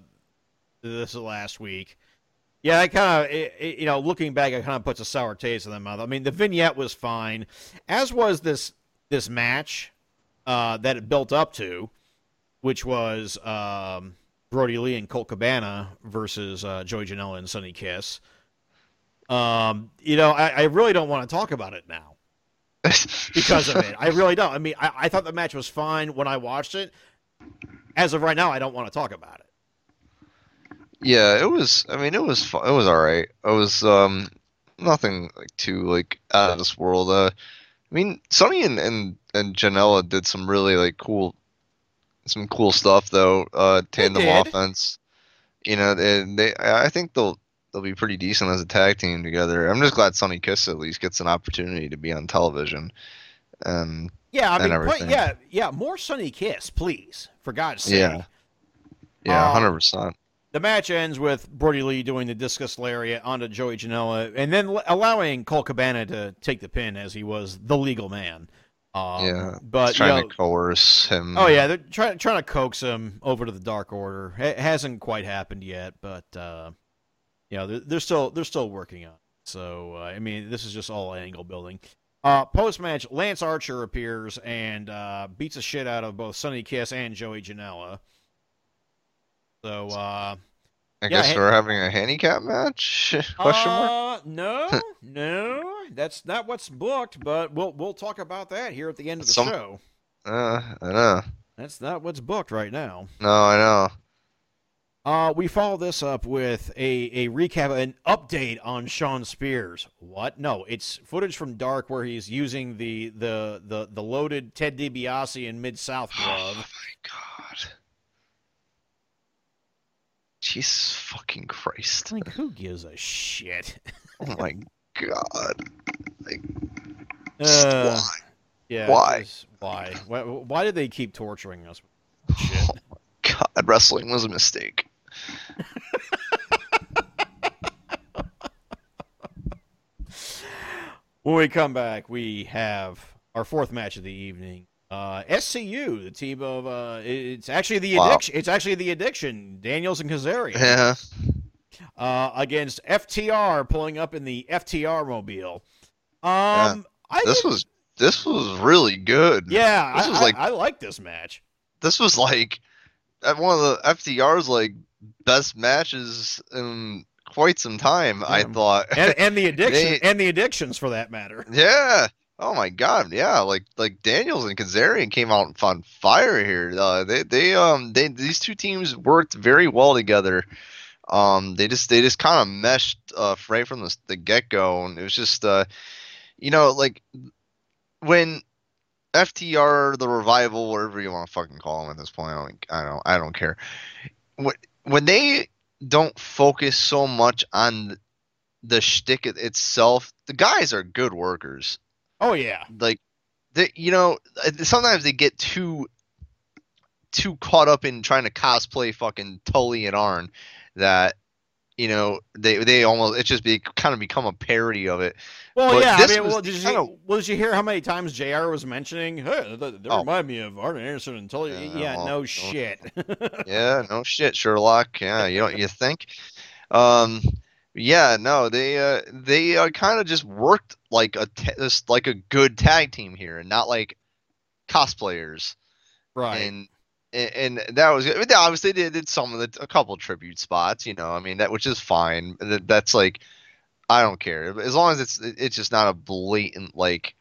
Speaker 2: this last week. Yeah, I kind of, you know, looking back, it kind of puts a sour taste in the mouth. I mean, the vignette was fine, as was this this match uh, that it built up to, which was um, Brodie Lee and Colt Cabana versus uh, Joey Janela and Sonny Kiss. Um, you know, I, I really don't want to talk about it now because of it. I really don't. I mean, I, I thought the match was fine when I watched it. As of right now, I don't want to talk about it.
Speaker 3: yeah, it was. I mean, it was. fu- It was all right. It was um nothing like too like out of this world. Uh, I mean, Sonny and and and Janela did some really like cool, some cool stuff though. Uh, tandem offense. You know, they, they I think they'll they'll be pretty decent as a tag team together. I'm just glad Sonny Kiss at least gets an opportunity to be on television. Um,
Speaker 2: Yeah, I mean, yeah, yeah, more Sonny Kiss, please, for God's sake.
Speaker 3: Yeah. yeah,
Speaker 2: Um,
Speaker 3: hundred percent.
Speaker 2: The match ends with Brodie Lee doing the discus lariat onto Joey Janela, and then l- allowing Colt Cabana to take the pin as he was the legal man. Um,
Speaker 3: Yeah,
Speaker 2: but you
Speaker 3: trying
Speaker 2: know-
Speaker 3: to coerce him.
Speaker 2: oh yeah, they're trying trying to coax him over to the Dark Order. It hasn't quite happened yet, but uh, you know they're, they're still they're still working on. it. So uh, I mean, this is just all angle building. Uh, Post match, Lance Archer appears and uh, beats the shit out of both Sonny Kiss and Joey Janela. So uh,
Speaker 3: I
Speaker 2: yeah,
Speaker 3: guess
Speaker 2: hey-
Speaker 3: we're having a handicap match? Question mark.
Speaker 2: Uh, no, no, that's not what's booked. But we'll we'll talk about that here at the end of the
Speaker 3: Some-
Speaker 2: show.
Speaker 3: Uh, I know.
Speaker 2: That's not what's booked right now.
Speaker 3: No, I know.
Speaker 2: Uh, we follow this up with a, a recap, an update on Shawn Spears. What? No, it's footage from Dark where he's using the the the, the loaded Ted DiBiase in Mid South
Speaker 3: Oh
Speaker 2: glove.
Speaker 3: my god. Jesus fucking Christ.
Speaker 2: Like, who gives a shit?
Speaker 3: Oh my god. Like,
Speaker 2: Uh,
Speaker 3: why?
Speaker 2: yeah.
Speaker 3: Why?
Speaker 2: Why? Why? Why did they keep torturing us? with Shit.
Speaker 3: God, wrestling was a mistake.
Speaker 2: When we come back, we have our fourth match of the evening. Uh, SCU, the team of uh, it's actually the
Speaker 3: Wow.
Speaker 2: addiction. It's actually the addiction. Daniels and Kazarian
Speaker 3: Yeah.
Speaker 2: uh, against FTR, pulling up in the FTR mobile. Um,
Speaker 3: Yeah.
Speaker 2: I
Speaker 3: This was this was really good.
Speaker 2: Yeah,
Speaker 3: This
Speaker 2: I,
Speaker 3: was like-
Speaker 2: I, like this match.
Speaker 3: This was like one of the FTR's like best matches in quite some time. I thought.
Speaker 2: And, and the addiction
Speaker 3: They-
Speaker 2: and the addictions for that matter.
Speaker 3: Yeah. Oh my God. Yeah. Like like Daniels and Kazarian came out and on fire here. Uh, they they um they these two teams worked very well together. Um, they just they just kind of meshed uh, right from the, the get go, and it was just uh, you know, like when FTR, the revival, whatever you want to fucking call them at this point, I don't I don't I don't care. When they don't focus so much on the shtick itself, the guys are good workers
Speaker 2: Oh yeah.
Speaker 3: like they you know sometimes they get too too caught up in trying to cosplay fucking Tully and Arn that you know they they almost it just be kind of become a parody of it.
Speaker 2: Well,
Speaker 3: But
Speaker 2: yeah. I mean, well, did you
Speaker 3: kinda-
Speaker 2: well, did you hear how many times Jr. was mentioning? Hey, they, they
Speaker 3: Oh.
Speaker 2: remind me of Arn Anderson and Tully.
Speaker 3: Yeah,
Speaker 2: Yeah,
Speaker 3: well,
Speaker 2: no shit.
Speaker 3: Yeah, no shit, Sherlock. Yeah, you don't you think? Um yeah, no, they uh they uh, kind of just worked like a ta- like a good tag team here and not like cosplayers.
Speaker 2: right.
Speaker 3: and and and that was good. Obviously, they did some of the a couple tribute spots, you know. I mean, that which is fine. That, that's like I don't care as long as it's it's just not a blatant like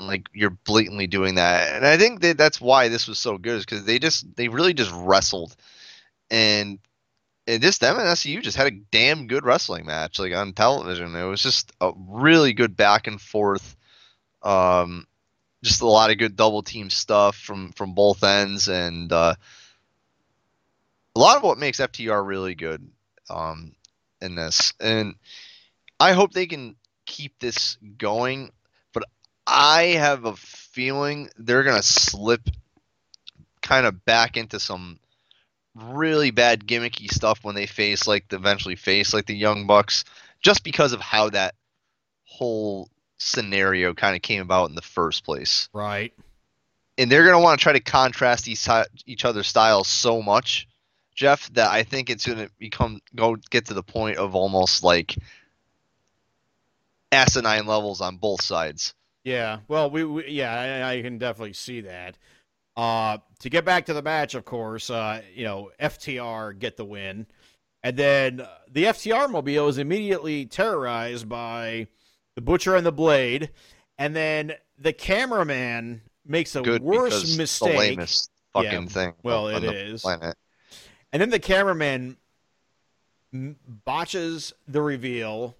Speaker 3: like you're blatantly doing that. And I think that that's why this was so good is because they just they really just wrestled and. Just them and SCU just had a damn good wrestling match, like on television. It was just a really good back and forth. Um, just a lot of good double team stuff from from both ends and uh, a lot of what makes FTR really good um, in this. And I hope they can keep this going, but I have a feeling they're gonna slip kind of back into some really bad gimmicky stuff when they face like the eventually face like the Young Bucks, just because of how that whole scenario kind of came about in the first place
Speaker 2: right.
Speaker 3: and they're going to want to try to contrast each, each other's styles so much, Jeff, that I think it's going to become go get to the point of almost like asinine levels on both sides.
Speaker 2: Yeah. Well, we, we yeah, I, I can definitely see that. Uh, to get back to the match, of course, uh, you know, FTR get the win, and then uh, the FTR mobile is immediately terrorized by the Butcher and the Blade, and then the cameraman makes a
Speaker 3: Good
Speaker 2: worse
Speaker 3: the
Speaker 2: mistake.
Speaker 3: lamest fucking
Speaker 2: Yeah,
Speaker 3: thing.
Speaker 2: well, it
Speaker 3: the
Speaker 2: is.
Speaker 3: Planet.
Speaker 2: And then the cameraman botches the reveal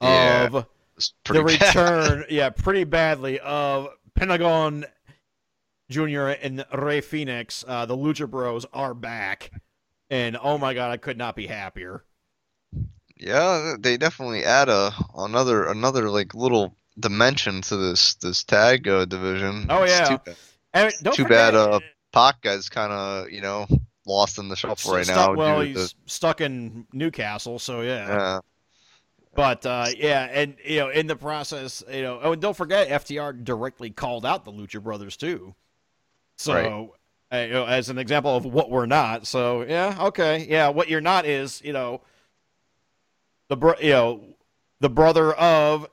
Speaker 3: Yeah,
Speaker 2: of the return, yeah, pretty badly of Pentagon Junior and Rey Fénix. Uh, the Lucha Bros are back, and oh my god, I could not be happier.
Speaker 3: Yeah, they definitely add a another another like little dimension to this this tag uh, division.
Speaker 2: Oh, yeah.
Speaker 3: too bad.
Speaker 2: And don't
Speaker 3: Too
Speaker 2: forget,
Speaker 3: bad, uh, Pac guy's kind of you know lost in the shuffle right
Speaker 2: stuck-
Speaker 3: now.
Speaker 2: Well,
Speaker 3: due to
Speaker 2: he's stuck in Newcastle, so yeah.
Speaker 3: uh,
Speaker 2: But uh, yeah, and you know, in the process, you know, oh, and don't forget, FTR directly called out the Lucha Brothers too. So, uh, as an example of what we're not. So yeah, okay, yeah, what you're not is you know the bro- you know the brother of,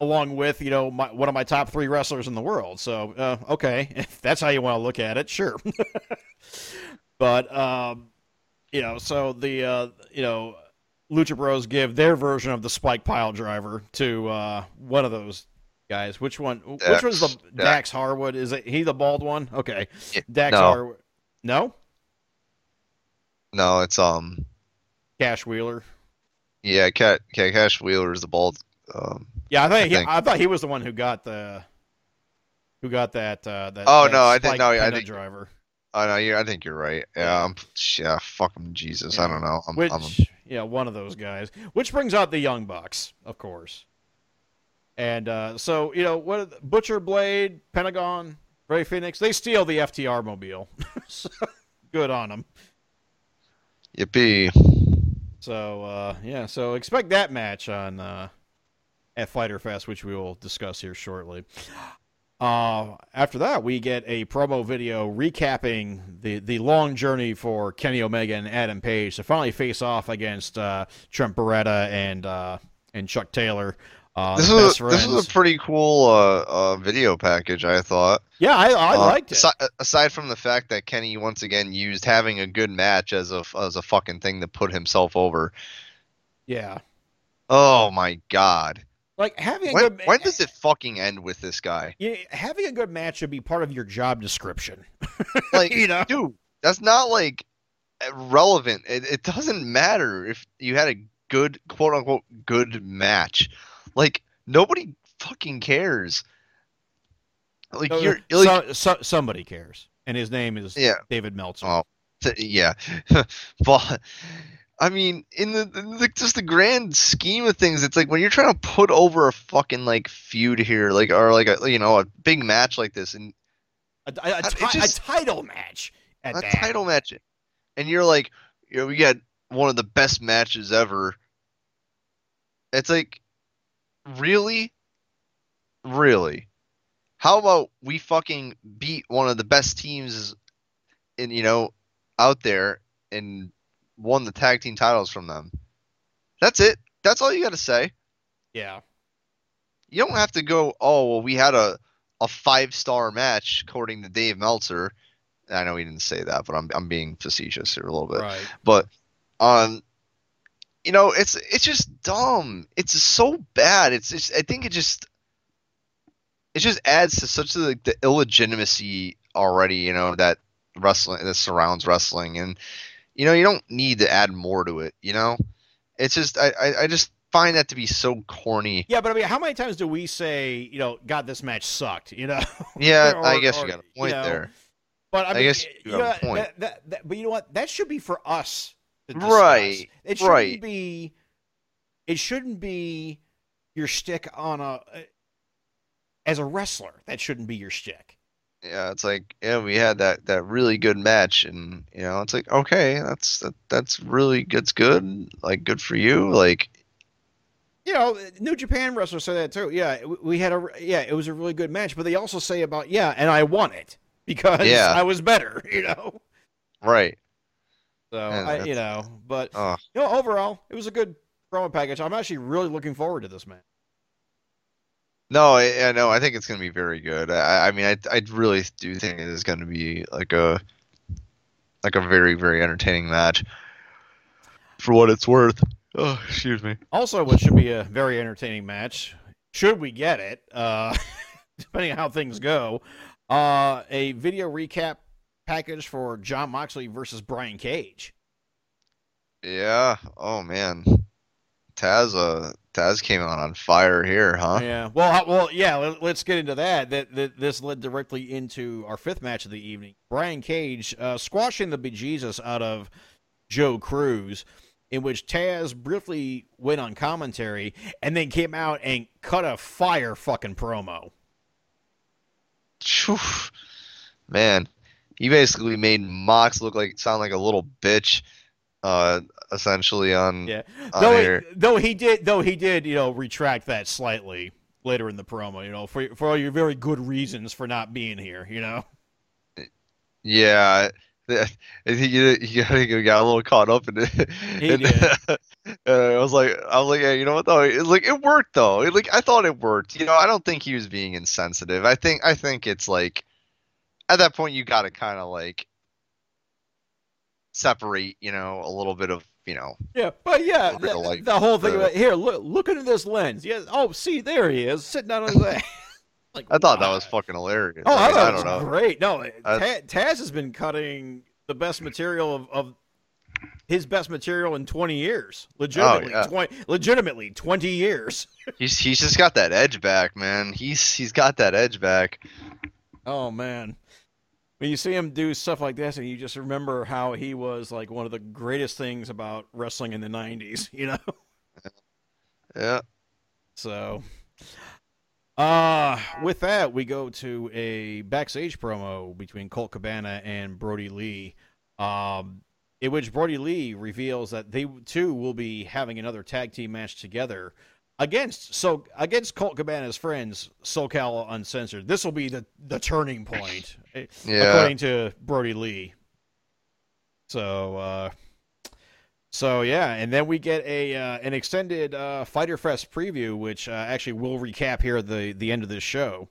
Speaker 2: along with you know my, one of my top three wrestlers in the world. So uh, okay, if that's how you want to look at it, sure. but um, you know, so the uh, you know. Lucha Bros give their version of the spike pile driver to uh, one of those guys. Which one? Which was the
Speaker 3: Dax.
Speaker 2: Dax Harwood? Is it he the bald one? Okay,
Speaker 3: Yeah,
Speaker 2: Dax
Speaker 3: no.
Speaker 2: Harwood. No,
Speaker 3: no, it's um
Speaker 2: Cash Wheeler.
Speaker 3: yeah, Cat Cash Wheeler is the bald. Um,
Speaker 2: Yeah, I think, he,
Speaker 3: think.
Speaker 2: I thought he was the one who got the who got that. Uh, that
Speaker 3: Oh,
Speaker 2: that
Speaker 3: no, I think- no, I think-
Speaker 2: driver.
Speaker 3: I know, yeah, I think you're right. Yeah, I'm, yeah, fucking Jesus, I don't know. I'm,
Speaker 2: Which,
Speaker 3: I'm
Speaker 2: yeah, one of those guys. Which brings out the Young Bucks, of course. And uh, so, you know, what Butcher Blade, Pentagon, Rey Fénix, they steal the FTR mobile. so, good on them.
Speaker 3: yippee.
Speaker 2: So, uh, yeah, so expect that match on uh, at Fyter Fest, which we will discuss here shortly. Uh, after that, we get a promo video recapping the, the long journey for Kenny Omega and Adam Page to finally face off against uh, Trent Beretta and uh, and Chuck Taylor Uh,
Speaker 3: This
Speaker 2: the
Speaker 3: was a, this was a pretty cool uh, uh, video package, I thought.
Speaker 2: yeah, I, I
Speaker 3: Uh,
Speaker 2: liked it.
Speaker 3: asi- aside from the fact that Kenny once again used having a good match as a as a fucking thing to put himself over.
Speaker 2: yeah,
Speaker 3: Oh my god!
Speaker 2: like having a
Speaker 3: When
Speaker 2: good
Speaker 3: when does it fucking end with this guy?
Speaker 2: Yeah, having a good match should be part of your job description.
Speaker 3: Like,
Speaker 2: You know?
Speaker 3: dude, that's not like relevant. It, it doesn't matter if you had a good quote unquote good match. Like nobody fucking cares. Like
Speaker 2: So-
Speaker 3: you're like
Speaker 2: so, so, somebody cares, and his name is
Speaker 3: Yeah.
Speaker 2: David Meltzer.
Speaker 3: Oh. Th- yeah but i mean in the, the just the grand scheme of things it's like when you're trying to put over a fucking like feud here like or like a you know a big match like this and
Speaker 2: a, a, a ti-
Speaker 3: just-
Speaker 2: a title match at
Speaker 3: a
Speaker 2: that.
Speaker 3: title match and you're like you know we got one of the best matches ever it's like really? Really? How about we fucking beat one of the best teams in you know out there and won the tag team titles from them? That's it. That's all you got to say.
Speaker 2: Yeah,
Speaker 3: you don't have to go oh well we had a a five star match according to Dave Meltzer. I know he didn't say that but I'm I'm being facetious here a little bit.
Speaker 2: Right.
Speaker 3: but um you know it's it's just dumb it's so bad it's just i think it just it just adds to such like the illegitimacy already you know that wrestling that surrounds wrestling and you know you don't need to add more to it you know it's just i i, I just find that to be so corny
Speaker 2: Yeah, but I mean, how many times do we say, you know, God, this match sucked? You know.
Speaker 3: yeah
Speaker 2: Or-
Speaker 3: i guess
Speaker 2: or,
Speaker 3: you got a
Speaker 2: you
Speaker 3: point
Speaker 2: know,
Speaker 3: there
Speaker 2: But I,
Speaker 3: I
Speaker 2: mean,
Speaker 3: guess you a
Speaker 2: know,
Speaker 3: point.
Speaker 2: That, that, that, but you know what? That should be for us.
Speaker 3: Right,
Speaker 2: It shouldn't
Speaker 3: right.
Speaker 2: be. It shouldn't be your stick on a. Uh, as a wrestler, that shouldn't be your stick.
Speaker 3: yeah it's like yeah we had that that really good match and you know it's like okay that's that, that's really that's good like good for you like
Speaker 2: You know, New Japan wrestlers say that too. Yeah, we- we had a yeah, it was a really good match, but they also say about yeah, and I won it because
Speaker 3: Yeah.
Speaker 2: I was better. You know,
Speaker 3: right
Speaker 2: so
Speaker 3: Yeah,
Speaker 2: I, you know, but
Speaker 3: oh.
Speaker 2: you know, overall, it was a good promo package. I'm actually really looking forward to this match.
Speaker 3: no I, I know. I think it's going to be very good. I i mean i i really do think it is going to be like a like a very very entertaining match. For what it's worth. Oh excuse me.
Speaker 2: Also, what should be a very entertaining match, should we get it, uh, depending on how things go, uh, a video recap package for Jon Moxley versus Brian Cage.
Speaker 3: yeah oh man taz uh taz came out on fire here huh
Speaker 2: Yeah. Well, how- well, yeah. Let, let's get into that. That, that. This led directly into our fifth match of the evening. Brian Cage uh, squashing the bejesus out of Joe Cruz, in which Taz briefly went on commentary and then came out and cut a fire fucking promo.
Speaker 3: Man, he basically made Mox look like sound like a little bitch, uh, essentially on
Speaker 2: Yeah.
Speaker 3: on
Speaker 2: Though he, though he did, though he did, you know, retract that slightly later in the promo. You know, for for all your very good reasons for not being here. You know.
Speaker 3: Yeah, I think he, he got, a little caught up in it.
Speaker 2: He
Speaker 3: and,
Speaker 2: did.
Speaker 3: I was like, I was like, yeah, you know what though? It, like it worked though. It, like I thought it worked. You know, I don't think he was being insensitive. I think I think it's like at that point you got to kind of like separate. You know, a little bit of you know.
Speaker 2: Yeah, but yeah, the,
Speaker 3: like
Speaker 2: the whole thing
Speaker 3: the-
Speaker 2: about here. Look, look into this lens. Yeah. Oh, see, there he is, sitting down on his ass. Like,
Speaker 3: I thought that was fucking hilarious.
Speaker 2: Oh, I
Speaker 3: mean,
Speaker 2: thought
Speaker 3: I
Speaker 2: it was
Speaker 3: don't know.
Speaker 2: great. No,
Speaker 3: I-
Speaker 2: uh, Taz has been cutting the best material of, of his best material in 20 years. Legitimately,
Speaker 3: Oh, yeah.
Speaker 2: 20, legitimately 20 years.
Speaker 3: He's he's just got that edge back, man. He's he's got that edge back.
Speaker 2: Oh man. When you see him do stuff like this and you just remember how he was like one of the greatest things about wrestling in the 90s, you know?
Speaker 3: Yeah.
Speaker 2: So, uh, with that, we go to a backstage promo between Colt Cabana and Brodie Lee, um, in which Brodie Lee reveals that they too will be having another tag team match together against so against Colt Cabana's friends, SoCal Uncensored. This will be the the turning point, eh,
Speaker 3: Yeah.
Speaker 2: according to Brodie Lee. So, uh, So yeah, and then we get a uh, an extended uh, Fyter Fest preview, which uh, actually will recap here at the the end of this show.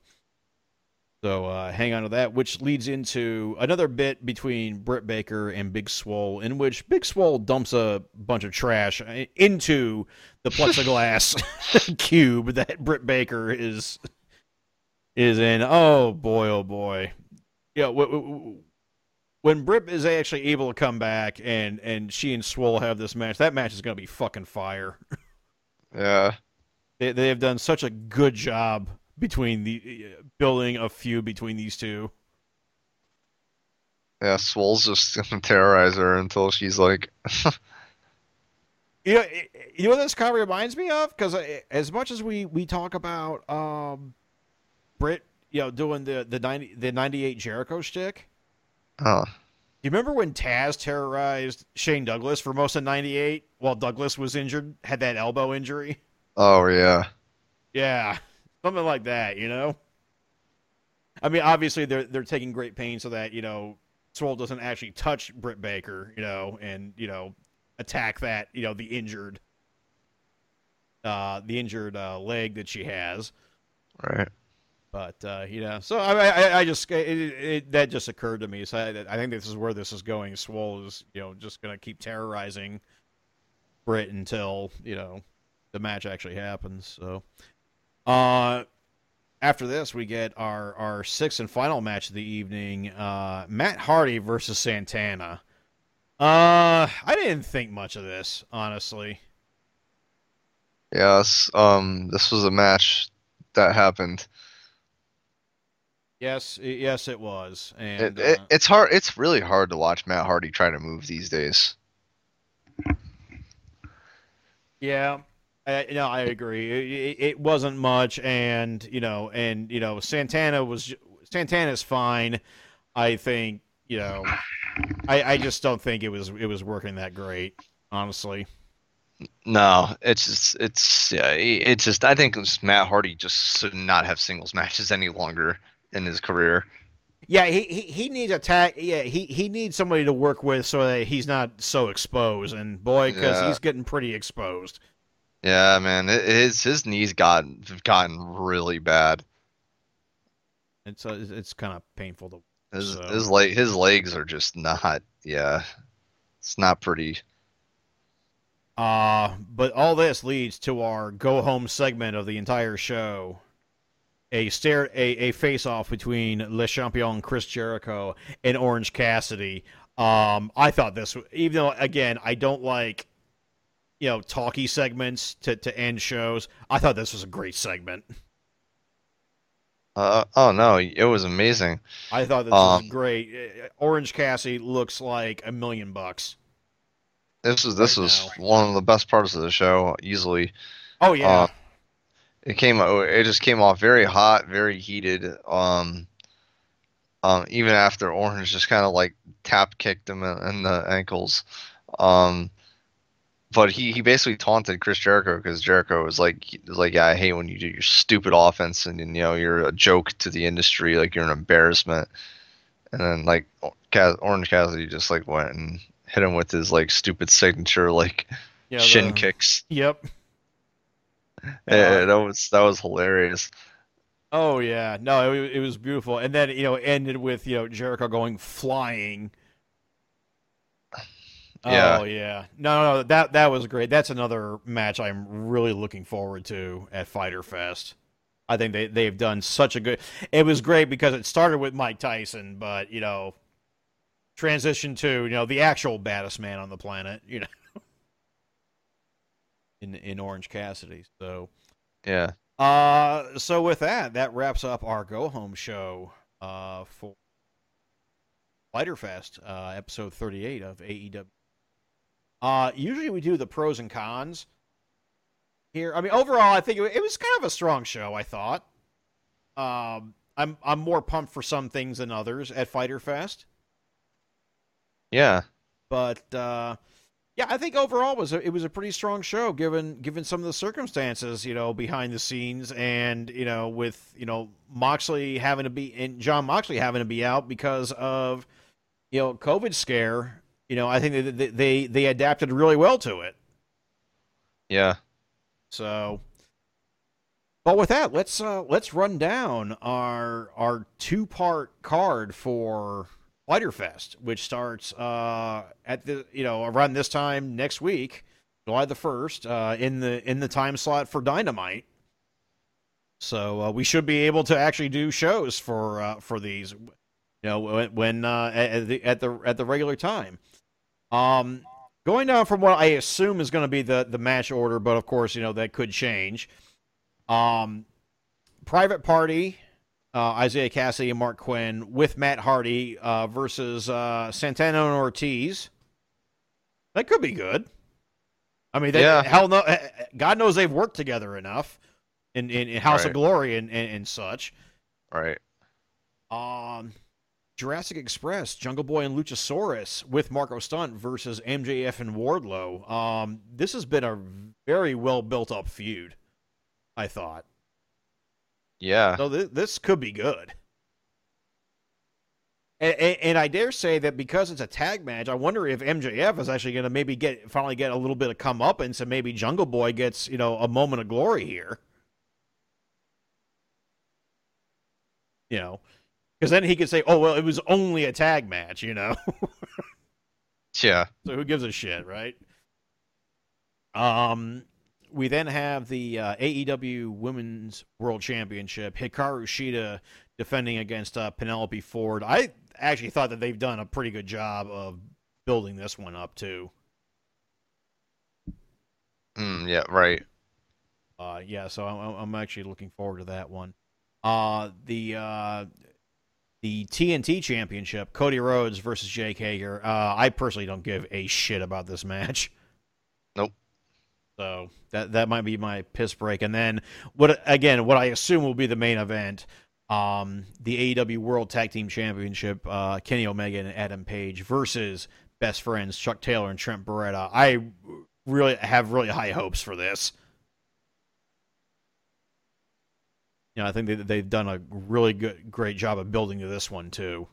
Speaker 2: So uh, hang on to that, which leads into another bit between Britt Baker and Big Swole, in which Big Swole dumps a bunch of trash uh, into the plexiglass cube that Britt Baker is is in. Oh boy, oh boy, yeah. W- w- when Britt is actually able to come back and and she and Swole have this match, that match is going to be fucking fire.
Speaker 3: Yeah.
Speaker 2: They they have done such a good job between the uh, building a feud between these two.
Speaker 3: Yeah, Swole's just gonna terrorize her until she's like,
Speaker 2: You know, you know what this kind of reminds me of? Because as much as we we talk about um, Britt, you know, doing the the ninety the ninety eight Jericho stick.
Speaker 3: oh,
Speaker 2: You remember when Taz terrorized Shane Douglas for most of '98 while Douglas was injured, had that elbow injury?
Speaker 3: oh yeah,
Speaker 2: Yeah, something like that. You know. I mean, obviously they're they're taking great pains so that you know Swole doesn't actually touch Britt Baker, you know, and you know attack that you know the injured, uh, the injured uh, leg that she has.
Speaker 3: right.
Speaker 2: But uh, you know, so I, I, I just it, it, that just occurred to me. So I, I think this is where this is going. Swole is you know just gonna keep terrorizing Britt until you know the match actually happens. So, uh, after this, we get our our sixth and final match of the evening: uh, Matt Hardy versus Santana. Uh, I didn't think much of this, honestly.
Speaker 3: Yes. Um, this was a match that happened.
Speaker 2: Yes, yes, it was, and
Speaker 3: It, it,
Speaker 2: uh,
Speaker 3: it's hard. It's really hard to watch Matt Hardy try to move these days.
Speaker 2: Yeah, I, no, I agree. It, it, wasn't much, and you know, and you know, Santana was Santana's fine. I think you know, I, I just don't think it was it was working that great, honestly.
Speaker 3: No, it's just, it's yeah, it's just I think Matt Hardy just should not have singles matches any longer in his career.
Speaker 2: Yeah, he, he, he needs a tag. Yeah, he, he needs somebody to work with so that he's not so exposed. And boy, because
Speaker 3: Yeah.
Speaker 2: he's getting pretty exposed.
Speaker 3: Yeah, man, it, his his knees got gotten really bad.
Speaker 2: It's uh, it's kind of painful to.
Speaker 3: His
Speaker 2: So-
Speaker 3: his leg his legs are just not. Yeah, it's not pretty.
Speaker 2: Uh, but all this leads to our go home segment of the entire show. A stare a, a face off between Le Champion Chris Jericho and Orange Cassidy. Um, I thought this even though again I don't like you know talky segments to, to end shows, I thought this was a great segment.
Speaker 3: Uh, oh no, it was amazing.
Speaker 2: I thought this was
Speaker 3: Um,
Speaker 2: great. Uh, Orange Cassidy looks like a million bucks.
Speaker 3: This is this
Speaker 2: Right
Speaker 3: was
Speaker 2: now.
Speaker 3: one of the best parts of the show, easily.
Speaker 2: Oh yeah.
Speaker 3: Uh, it came it just came off very hot, very heated. Um, um, even after Orange just kind of like tap kicked him in, in the ankles. Um, but he, he basically taunted Chris Jericho because Jericho was like was like yeah I hate when you do your stupid offense and, and you know you're a joke to the industry like you're an embarrassment. And then like Orange Cassidy just like went and hit him with his like stupid signature like
Speaker 2: yeah
Speaker 3: shin
Speaker 2: the-
Speaker 3: kicks.
Speaker 2: Yep.
Speaker 3: Yeah, uh, that was that was hilarious.
Speaker 2: Oh yeah, no, it, it was beautiful, and then you know ended with you know Jericho going flying.
Speaker 3: Yeah.
Speaker 2: Oh yeah, no, no, no, that that was great. That's another match I'm really looking forward to at Fyter Fest. I think they they've done such a good. It was great because it started with Mike Tyson, but you know, transition to you know the actual baddest man on the planet. You know, in in Orange Cassidy. So.
Speaker 3: Yeah.
Speaker 2: Uh, so with that, that wraps up our go home show uh, for Fyter Fest, uh, episode 38 of AEW. Uh, usually we do the pros and cons here. I mean, overall, I think it, was kind of a strong show. I thought. Um, I'm I'm more pumped for some things than others at Fyter Fest,
Speaker 3: Yeah.
Speaker 2: but uh, yeah, I think overall it was a, it was a pretty strong show given given some of the circumstances, you know, behind the scenes, and you know, with you know Moxley having to be and Jon Moxley having to be out because of you know COVID scare. You know, I think they, they they adapted really well to it.
Speaker 3: Yeah.
Speaker 2: So, but with that, let's uh, let's run down our our two part card for Fyter Fest, which starts uh, at the you know around this time next week, July the first, uh, in the in the time slot for Dynamite. So uh, we should be able to actually do shows for uh, for these, you know, when, when uh, at the at the at the regular time. Um, going down from what I assume is going to be the the match order, but of course, you know that could change. Um, Private Party, uh, Isiah Kassidy and Marq Quen with Matt Hardy uh, versus uh, Santana and Ortiz. That could be good. I mean, they,
Speaker 3: Yeah.
Speaker 2: hell no, God knows they've worked together enough in in, in House of Glory and, and and such.
Speaker 3: Right.
Speaker 2: Um, Jurassic Express, Jungle Boy and Luchasaurus with Marko Stunt versus MJF and Wardlow. Um, this has been a very well built up feud. I thought
Speaker 3: Yeah.
Speaker 2: so. Th- this could be good. And, and, and I dare say that because it's a tag match, I wonder if MJF is actually going to maybe get finally get a little bit of come up, and so maybe Jungle Boy gets you know a moment of glory here. You know, because then he could say, "Oh well, it was only a tag match," you know.
Speaker 3: Yeah.
Speaker 2: So who gives a shit, right? Um, we then have the uh, AEW Women's World Championship. Hikaru Shida defending against uh, Penelope Ford. I actually thought that they've done a pretty good job of building this one up too.
Speaker 3: Mm, yeah. Right.
Speaker 2: Uh, yeah, so I'm, I'm actually looking forward to that one. Uh, the uh, the TNT Championship, Cody Rhodes versus Jake Hager. Uh, I personally don't give a shit about this match.
Speaker 3: Nope.
Speaker 2: So that that might be my piss break. And then what again? What I assume will be the main event. Um, the AEW World Tag Team Championship, uh, Kenny Omega and Adam Page versus best friends Chuck Taylor and Trent Beretta. I really have really high hopes for this. You know, I think they, they've done a really good, great job of building to this one too.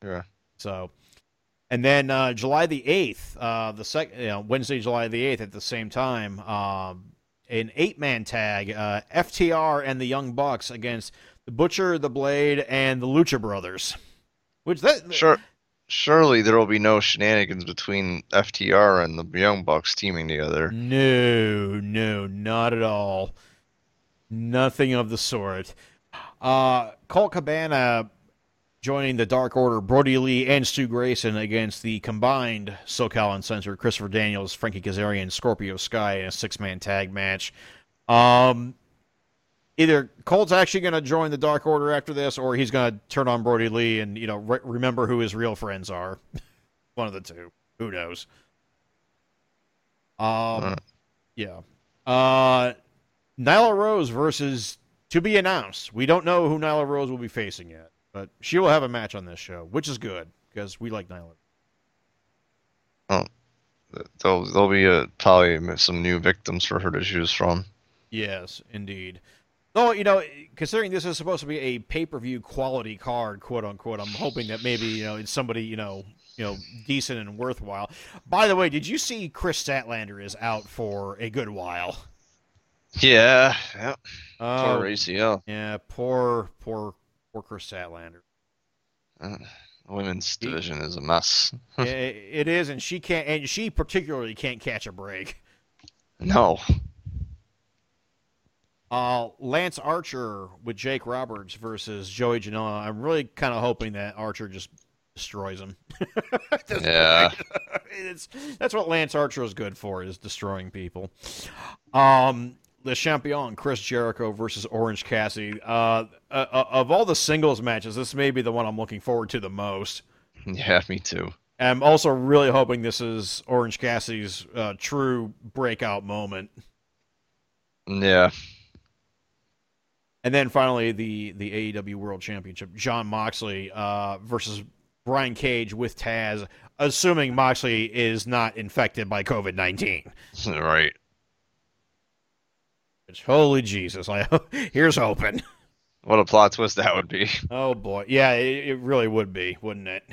Speaker 3: Yeah.
Speaker 2: So, and then uh, July the eighth, uh, the second, you know, Wednesday, July the eighth, at the same time, um, an eight-man tag, uh, FTR and the Young Bucks against the Butcher, the Blade, and the Lucha Brothers. Which that
Speaker 3: Sure. Surely there will be no shenanigans between FTR and the Young Bucks teaming together.
Speaker 2: No, no, not at all. Nothing of the sort. Uh, Colt Cabana joining the Dark Order, Brodie Lee and Stu Grayson against the combined SoCal Uncensored, Christopher Daniels, Frankie Kazarian, Scorpio Sky in a six-man tag match. Um, either Colt's actually going to join the Dark Order after this, or he's going to turn on Brodie Lee and you know re- remember who his real friends are. One of the two. Who knows? Um, yeah. Uh, Nyla Rose versus to be announced. We don't know who Nyla Rose will be facing yet, but she will have a match on this show, which is good because we like Nyla.
Speaker 3: Oh, there'll, there'll be a, probably some new victims for her to choose from.
Speaker 2: Yes, indeed. No, you know, considering this is supposed to be a pay-per-view quality card, quote unquote, I'm hoping that maybe you know it's somebody you know, you know, decent and worthwhile. By the way, did you see Kris Statlander is out for a good while?
Speaker 3: Yeah. Yeah.
Speaker 2: Oh,
Speaker 3: Poor ACL.
Speaker 2: yeah, poor, poor, poor Kris Statlander.
Speaker 3: Uh, women's division is a mess.
Speaker 2: Yeah, it is, and she can't, and she particularly can't catch a break.
Speaker 3: No.
Speaker 2: Uh, Lance Archer with Jake Roberts versus Joey Janela. I'm really kind of hoping that Archer just destroys him.
Speaker 3: Yeah.
Speaker 2: it's, that's what Lance Archer is good for, is destroying people. Um, the champion, Chris Jericho versus Orange Cassidy. Uh, uh, uh, of all the singles matches, this may be the one I'm looking forward to the most.
Speaker 3: Yeah, me too.
Speaker 2: I'm also really hoping this is Orange Cassidy's uh, true breakout moment.
Speaker 3: Yeah.
Speaker 2: And then finally, the the AEW World Championship, Jon Moxley uh, versus Brian Cage with Taz, assuming Moxley is not infected by COVID nineteen.
Speaker 3: Right.
Speaker 2: Which holy Jesus, I here's hoping.
Speaker 3: What a plot twist that would be.
Speaker 2: Oh boy, yeah, it, it really would be, wouldn't it?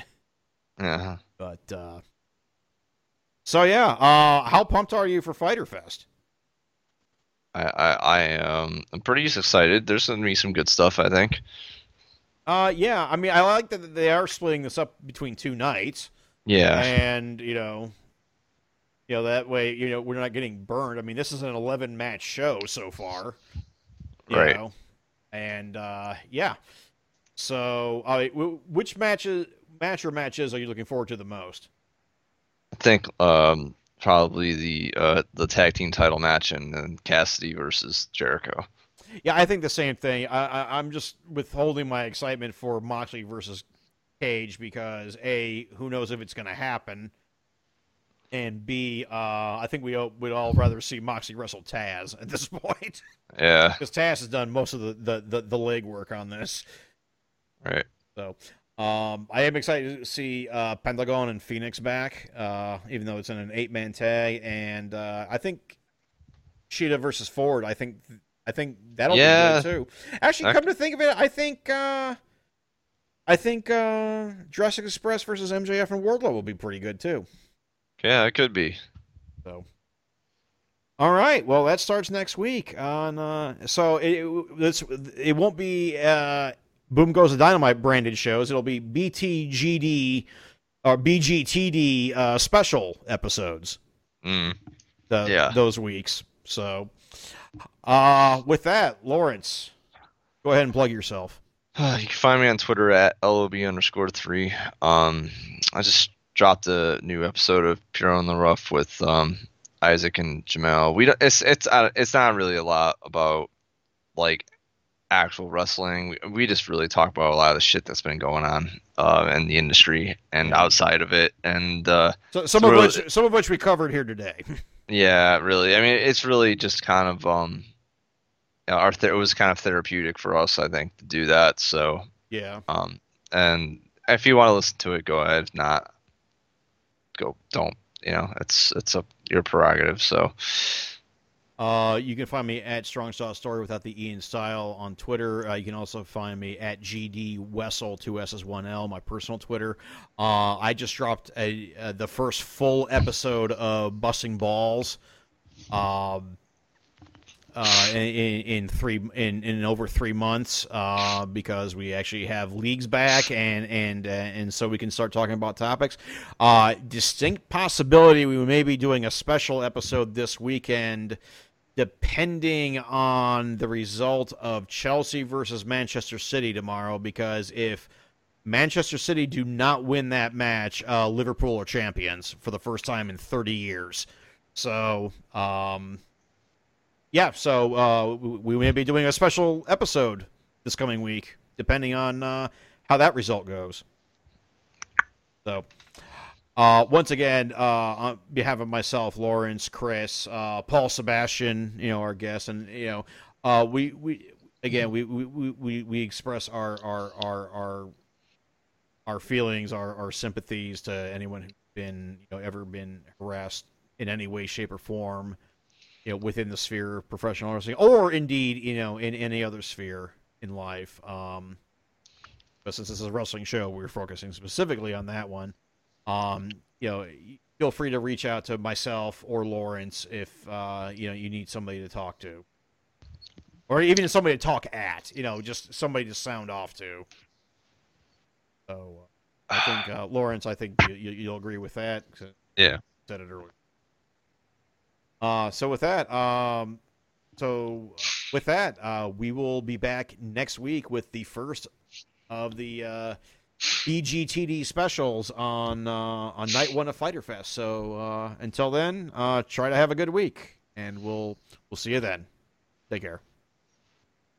Speaker 3: Yeah.
Speaker 2: But uh, So yeah, uh, how pumped are you for Fyter Fest?
Speaker 3: I I, I um I'm pretty excited. There's gonna be some good stuff, I think.
Speaker 2: Uh, yeah, I mean, I like that they are splitting this up between two nights,
Speaker 3: Yeah.
Speaker 2: and you know, you know that way, you know, we're not getting burned. I mean, this is an eleven match show so far, you
Speaker 3: Right.
Speaker 2: know? and uh, yeah. So, uh, which matches, match or matches are you looking forward to the most?
Speaker 3: I think um probably the uh the tag team title match and then Cassidy versus Jericho.
Speaker 2: Yeah, I think the same thing. I, I, I'm just withholding my excitement for Moxley versus Cage because a, who knows if it's going to happen, and b, uh, I think we would all rather see Moxie wrestle Taz at this point
Speaker 3: Yeah,
Speaker 2: because Taz has done most of the the, the, the leg work on this.
Speaker 3: right.
Speaker 2: So, um, I am excited to see uh, Pentagon and Fénix back, uh, even though it's in an eight man tag, and uh, I think Shida versus Ford. I think I think that'll
Speaker 3: Yeah.
Speaker 2: be good too. Actually,
Speaker 3: I-
Speaker 2: come to think of it, I think uh, I think uh, Jurassic Express versus MJF and Wardlow will be pretty good too.
Speaker 3: Yeah, it could be.
Speaker 2: So. All right. Well, that starts next week on. Uh, so it it won't be uh, Boom Goes the Dynamite branded shows. It'll be BTGD or BGTD uh, special episodes.
Speaker 3: Mm.
Speaker 2: The,
Speaker 3: Yeah.
Speaker 2: Those weeks. So, uh, with that, Lawrence, go ahead and plug yourself.
Speaker 3: You can find me on Twitter at lob underscore three. Um, I just dropped a new episode of Pure on the Rough with um Isaac and Jamel. We don't. It's it's uh, it's not really a lot about like actual wrestling. We, we just really talk about a lot of the shit that's been going on uh in the industry and outside of it. And uh,
Speaker 2: So some of
Speaker 3: really-
Speaker 2: which some of which we covered here today.
Speaker 3: yeah, really. I mean, it's really just kind of um. Our th- it was kind of therapeutic for us, I think, to do that. So
Speaker 2: yeah.
Speaker 3: Um, and if you want to listen to it, go ahead. If not, go. Don't. You know, it's it's up your prerogative. So
Speaker 2: Uh, you can find me at Strong Style Story without the E in style on Twitter. Uh, you can also find me at GD Wessel, two S's, one L, my personal Twitter. Uh, I just dropped a, uh, the first full episode of Busting Balls. Um, uh, in, in three in, in over three months uh, because we actually have leagues back and and uh, and so we can start talking about topics. Uh, distinct possibility we may be doing a special episode this weekend, depending on the result of Chelsea versus Manchester City tomorrow. Because if Manchester City do not win that match, uh, Liverpool are champions for the first time in 30 years. So. Um, yeah, so uh, we may be doing a special episode this coming week, depending on uh, how that result goes. So, uh, once again, uh, on behalf of myself, Lawrence, Chris, uh, Paul, Sebastian, you know, our guests, and you know, uh, we we again we we, we- we, we express our our our our our feelings, our, our sympathies to anyone who's been you know ever been harassed in any way, shape, or form you know, within the sphere of professional wrestling, or indeed, you know, in any other sphere in life. Um, but since this is a wrestling show, we're focusing specifically on that one. Um, you know, feel free to reach out to myself or Lawrence if uh, you know you need somebody to talk to, or even somebody to talk at. You know, just somebody to sound off to. So, uh, I think uh, Lawrence, I think you, you, you'll agree with that.
Speaker 3: yeah,
Speaker 2: said it earlier. Uh, so with that, um, so with that, uh, we will be back next week with the first of the uh, BGTD specials on uh, on night one of Fyter Fest. So uh, until then, uh, try to have a good week, and we'll we'll see you then. Take care.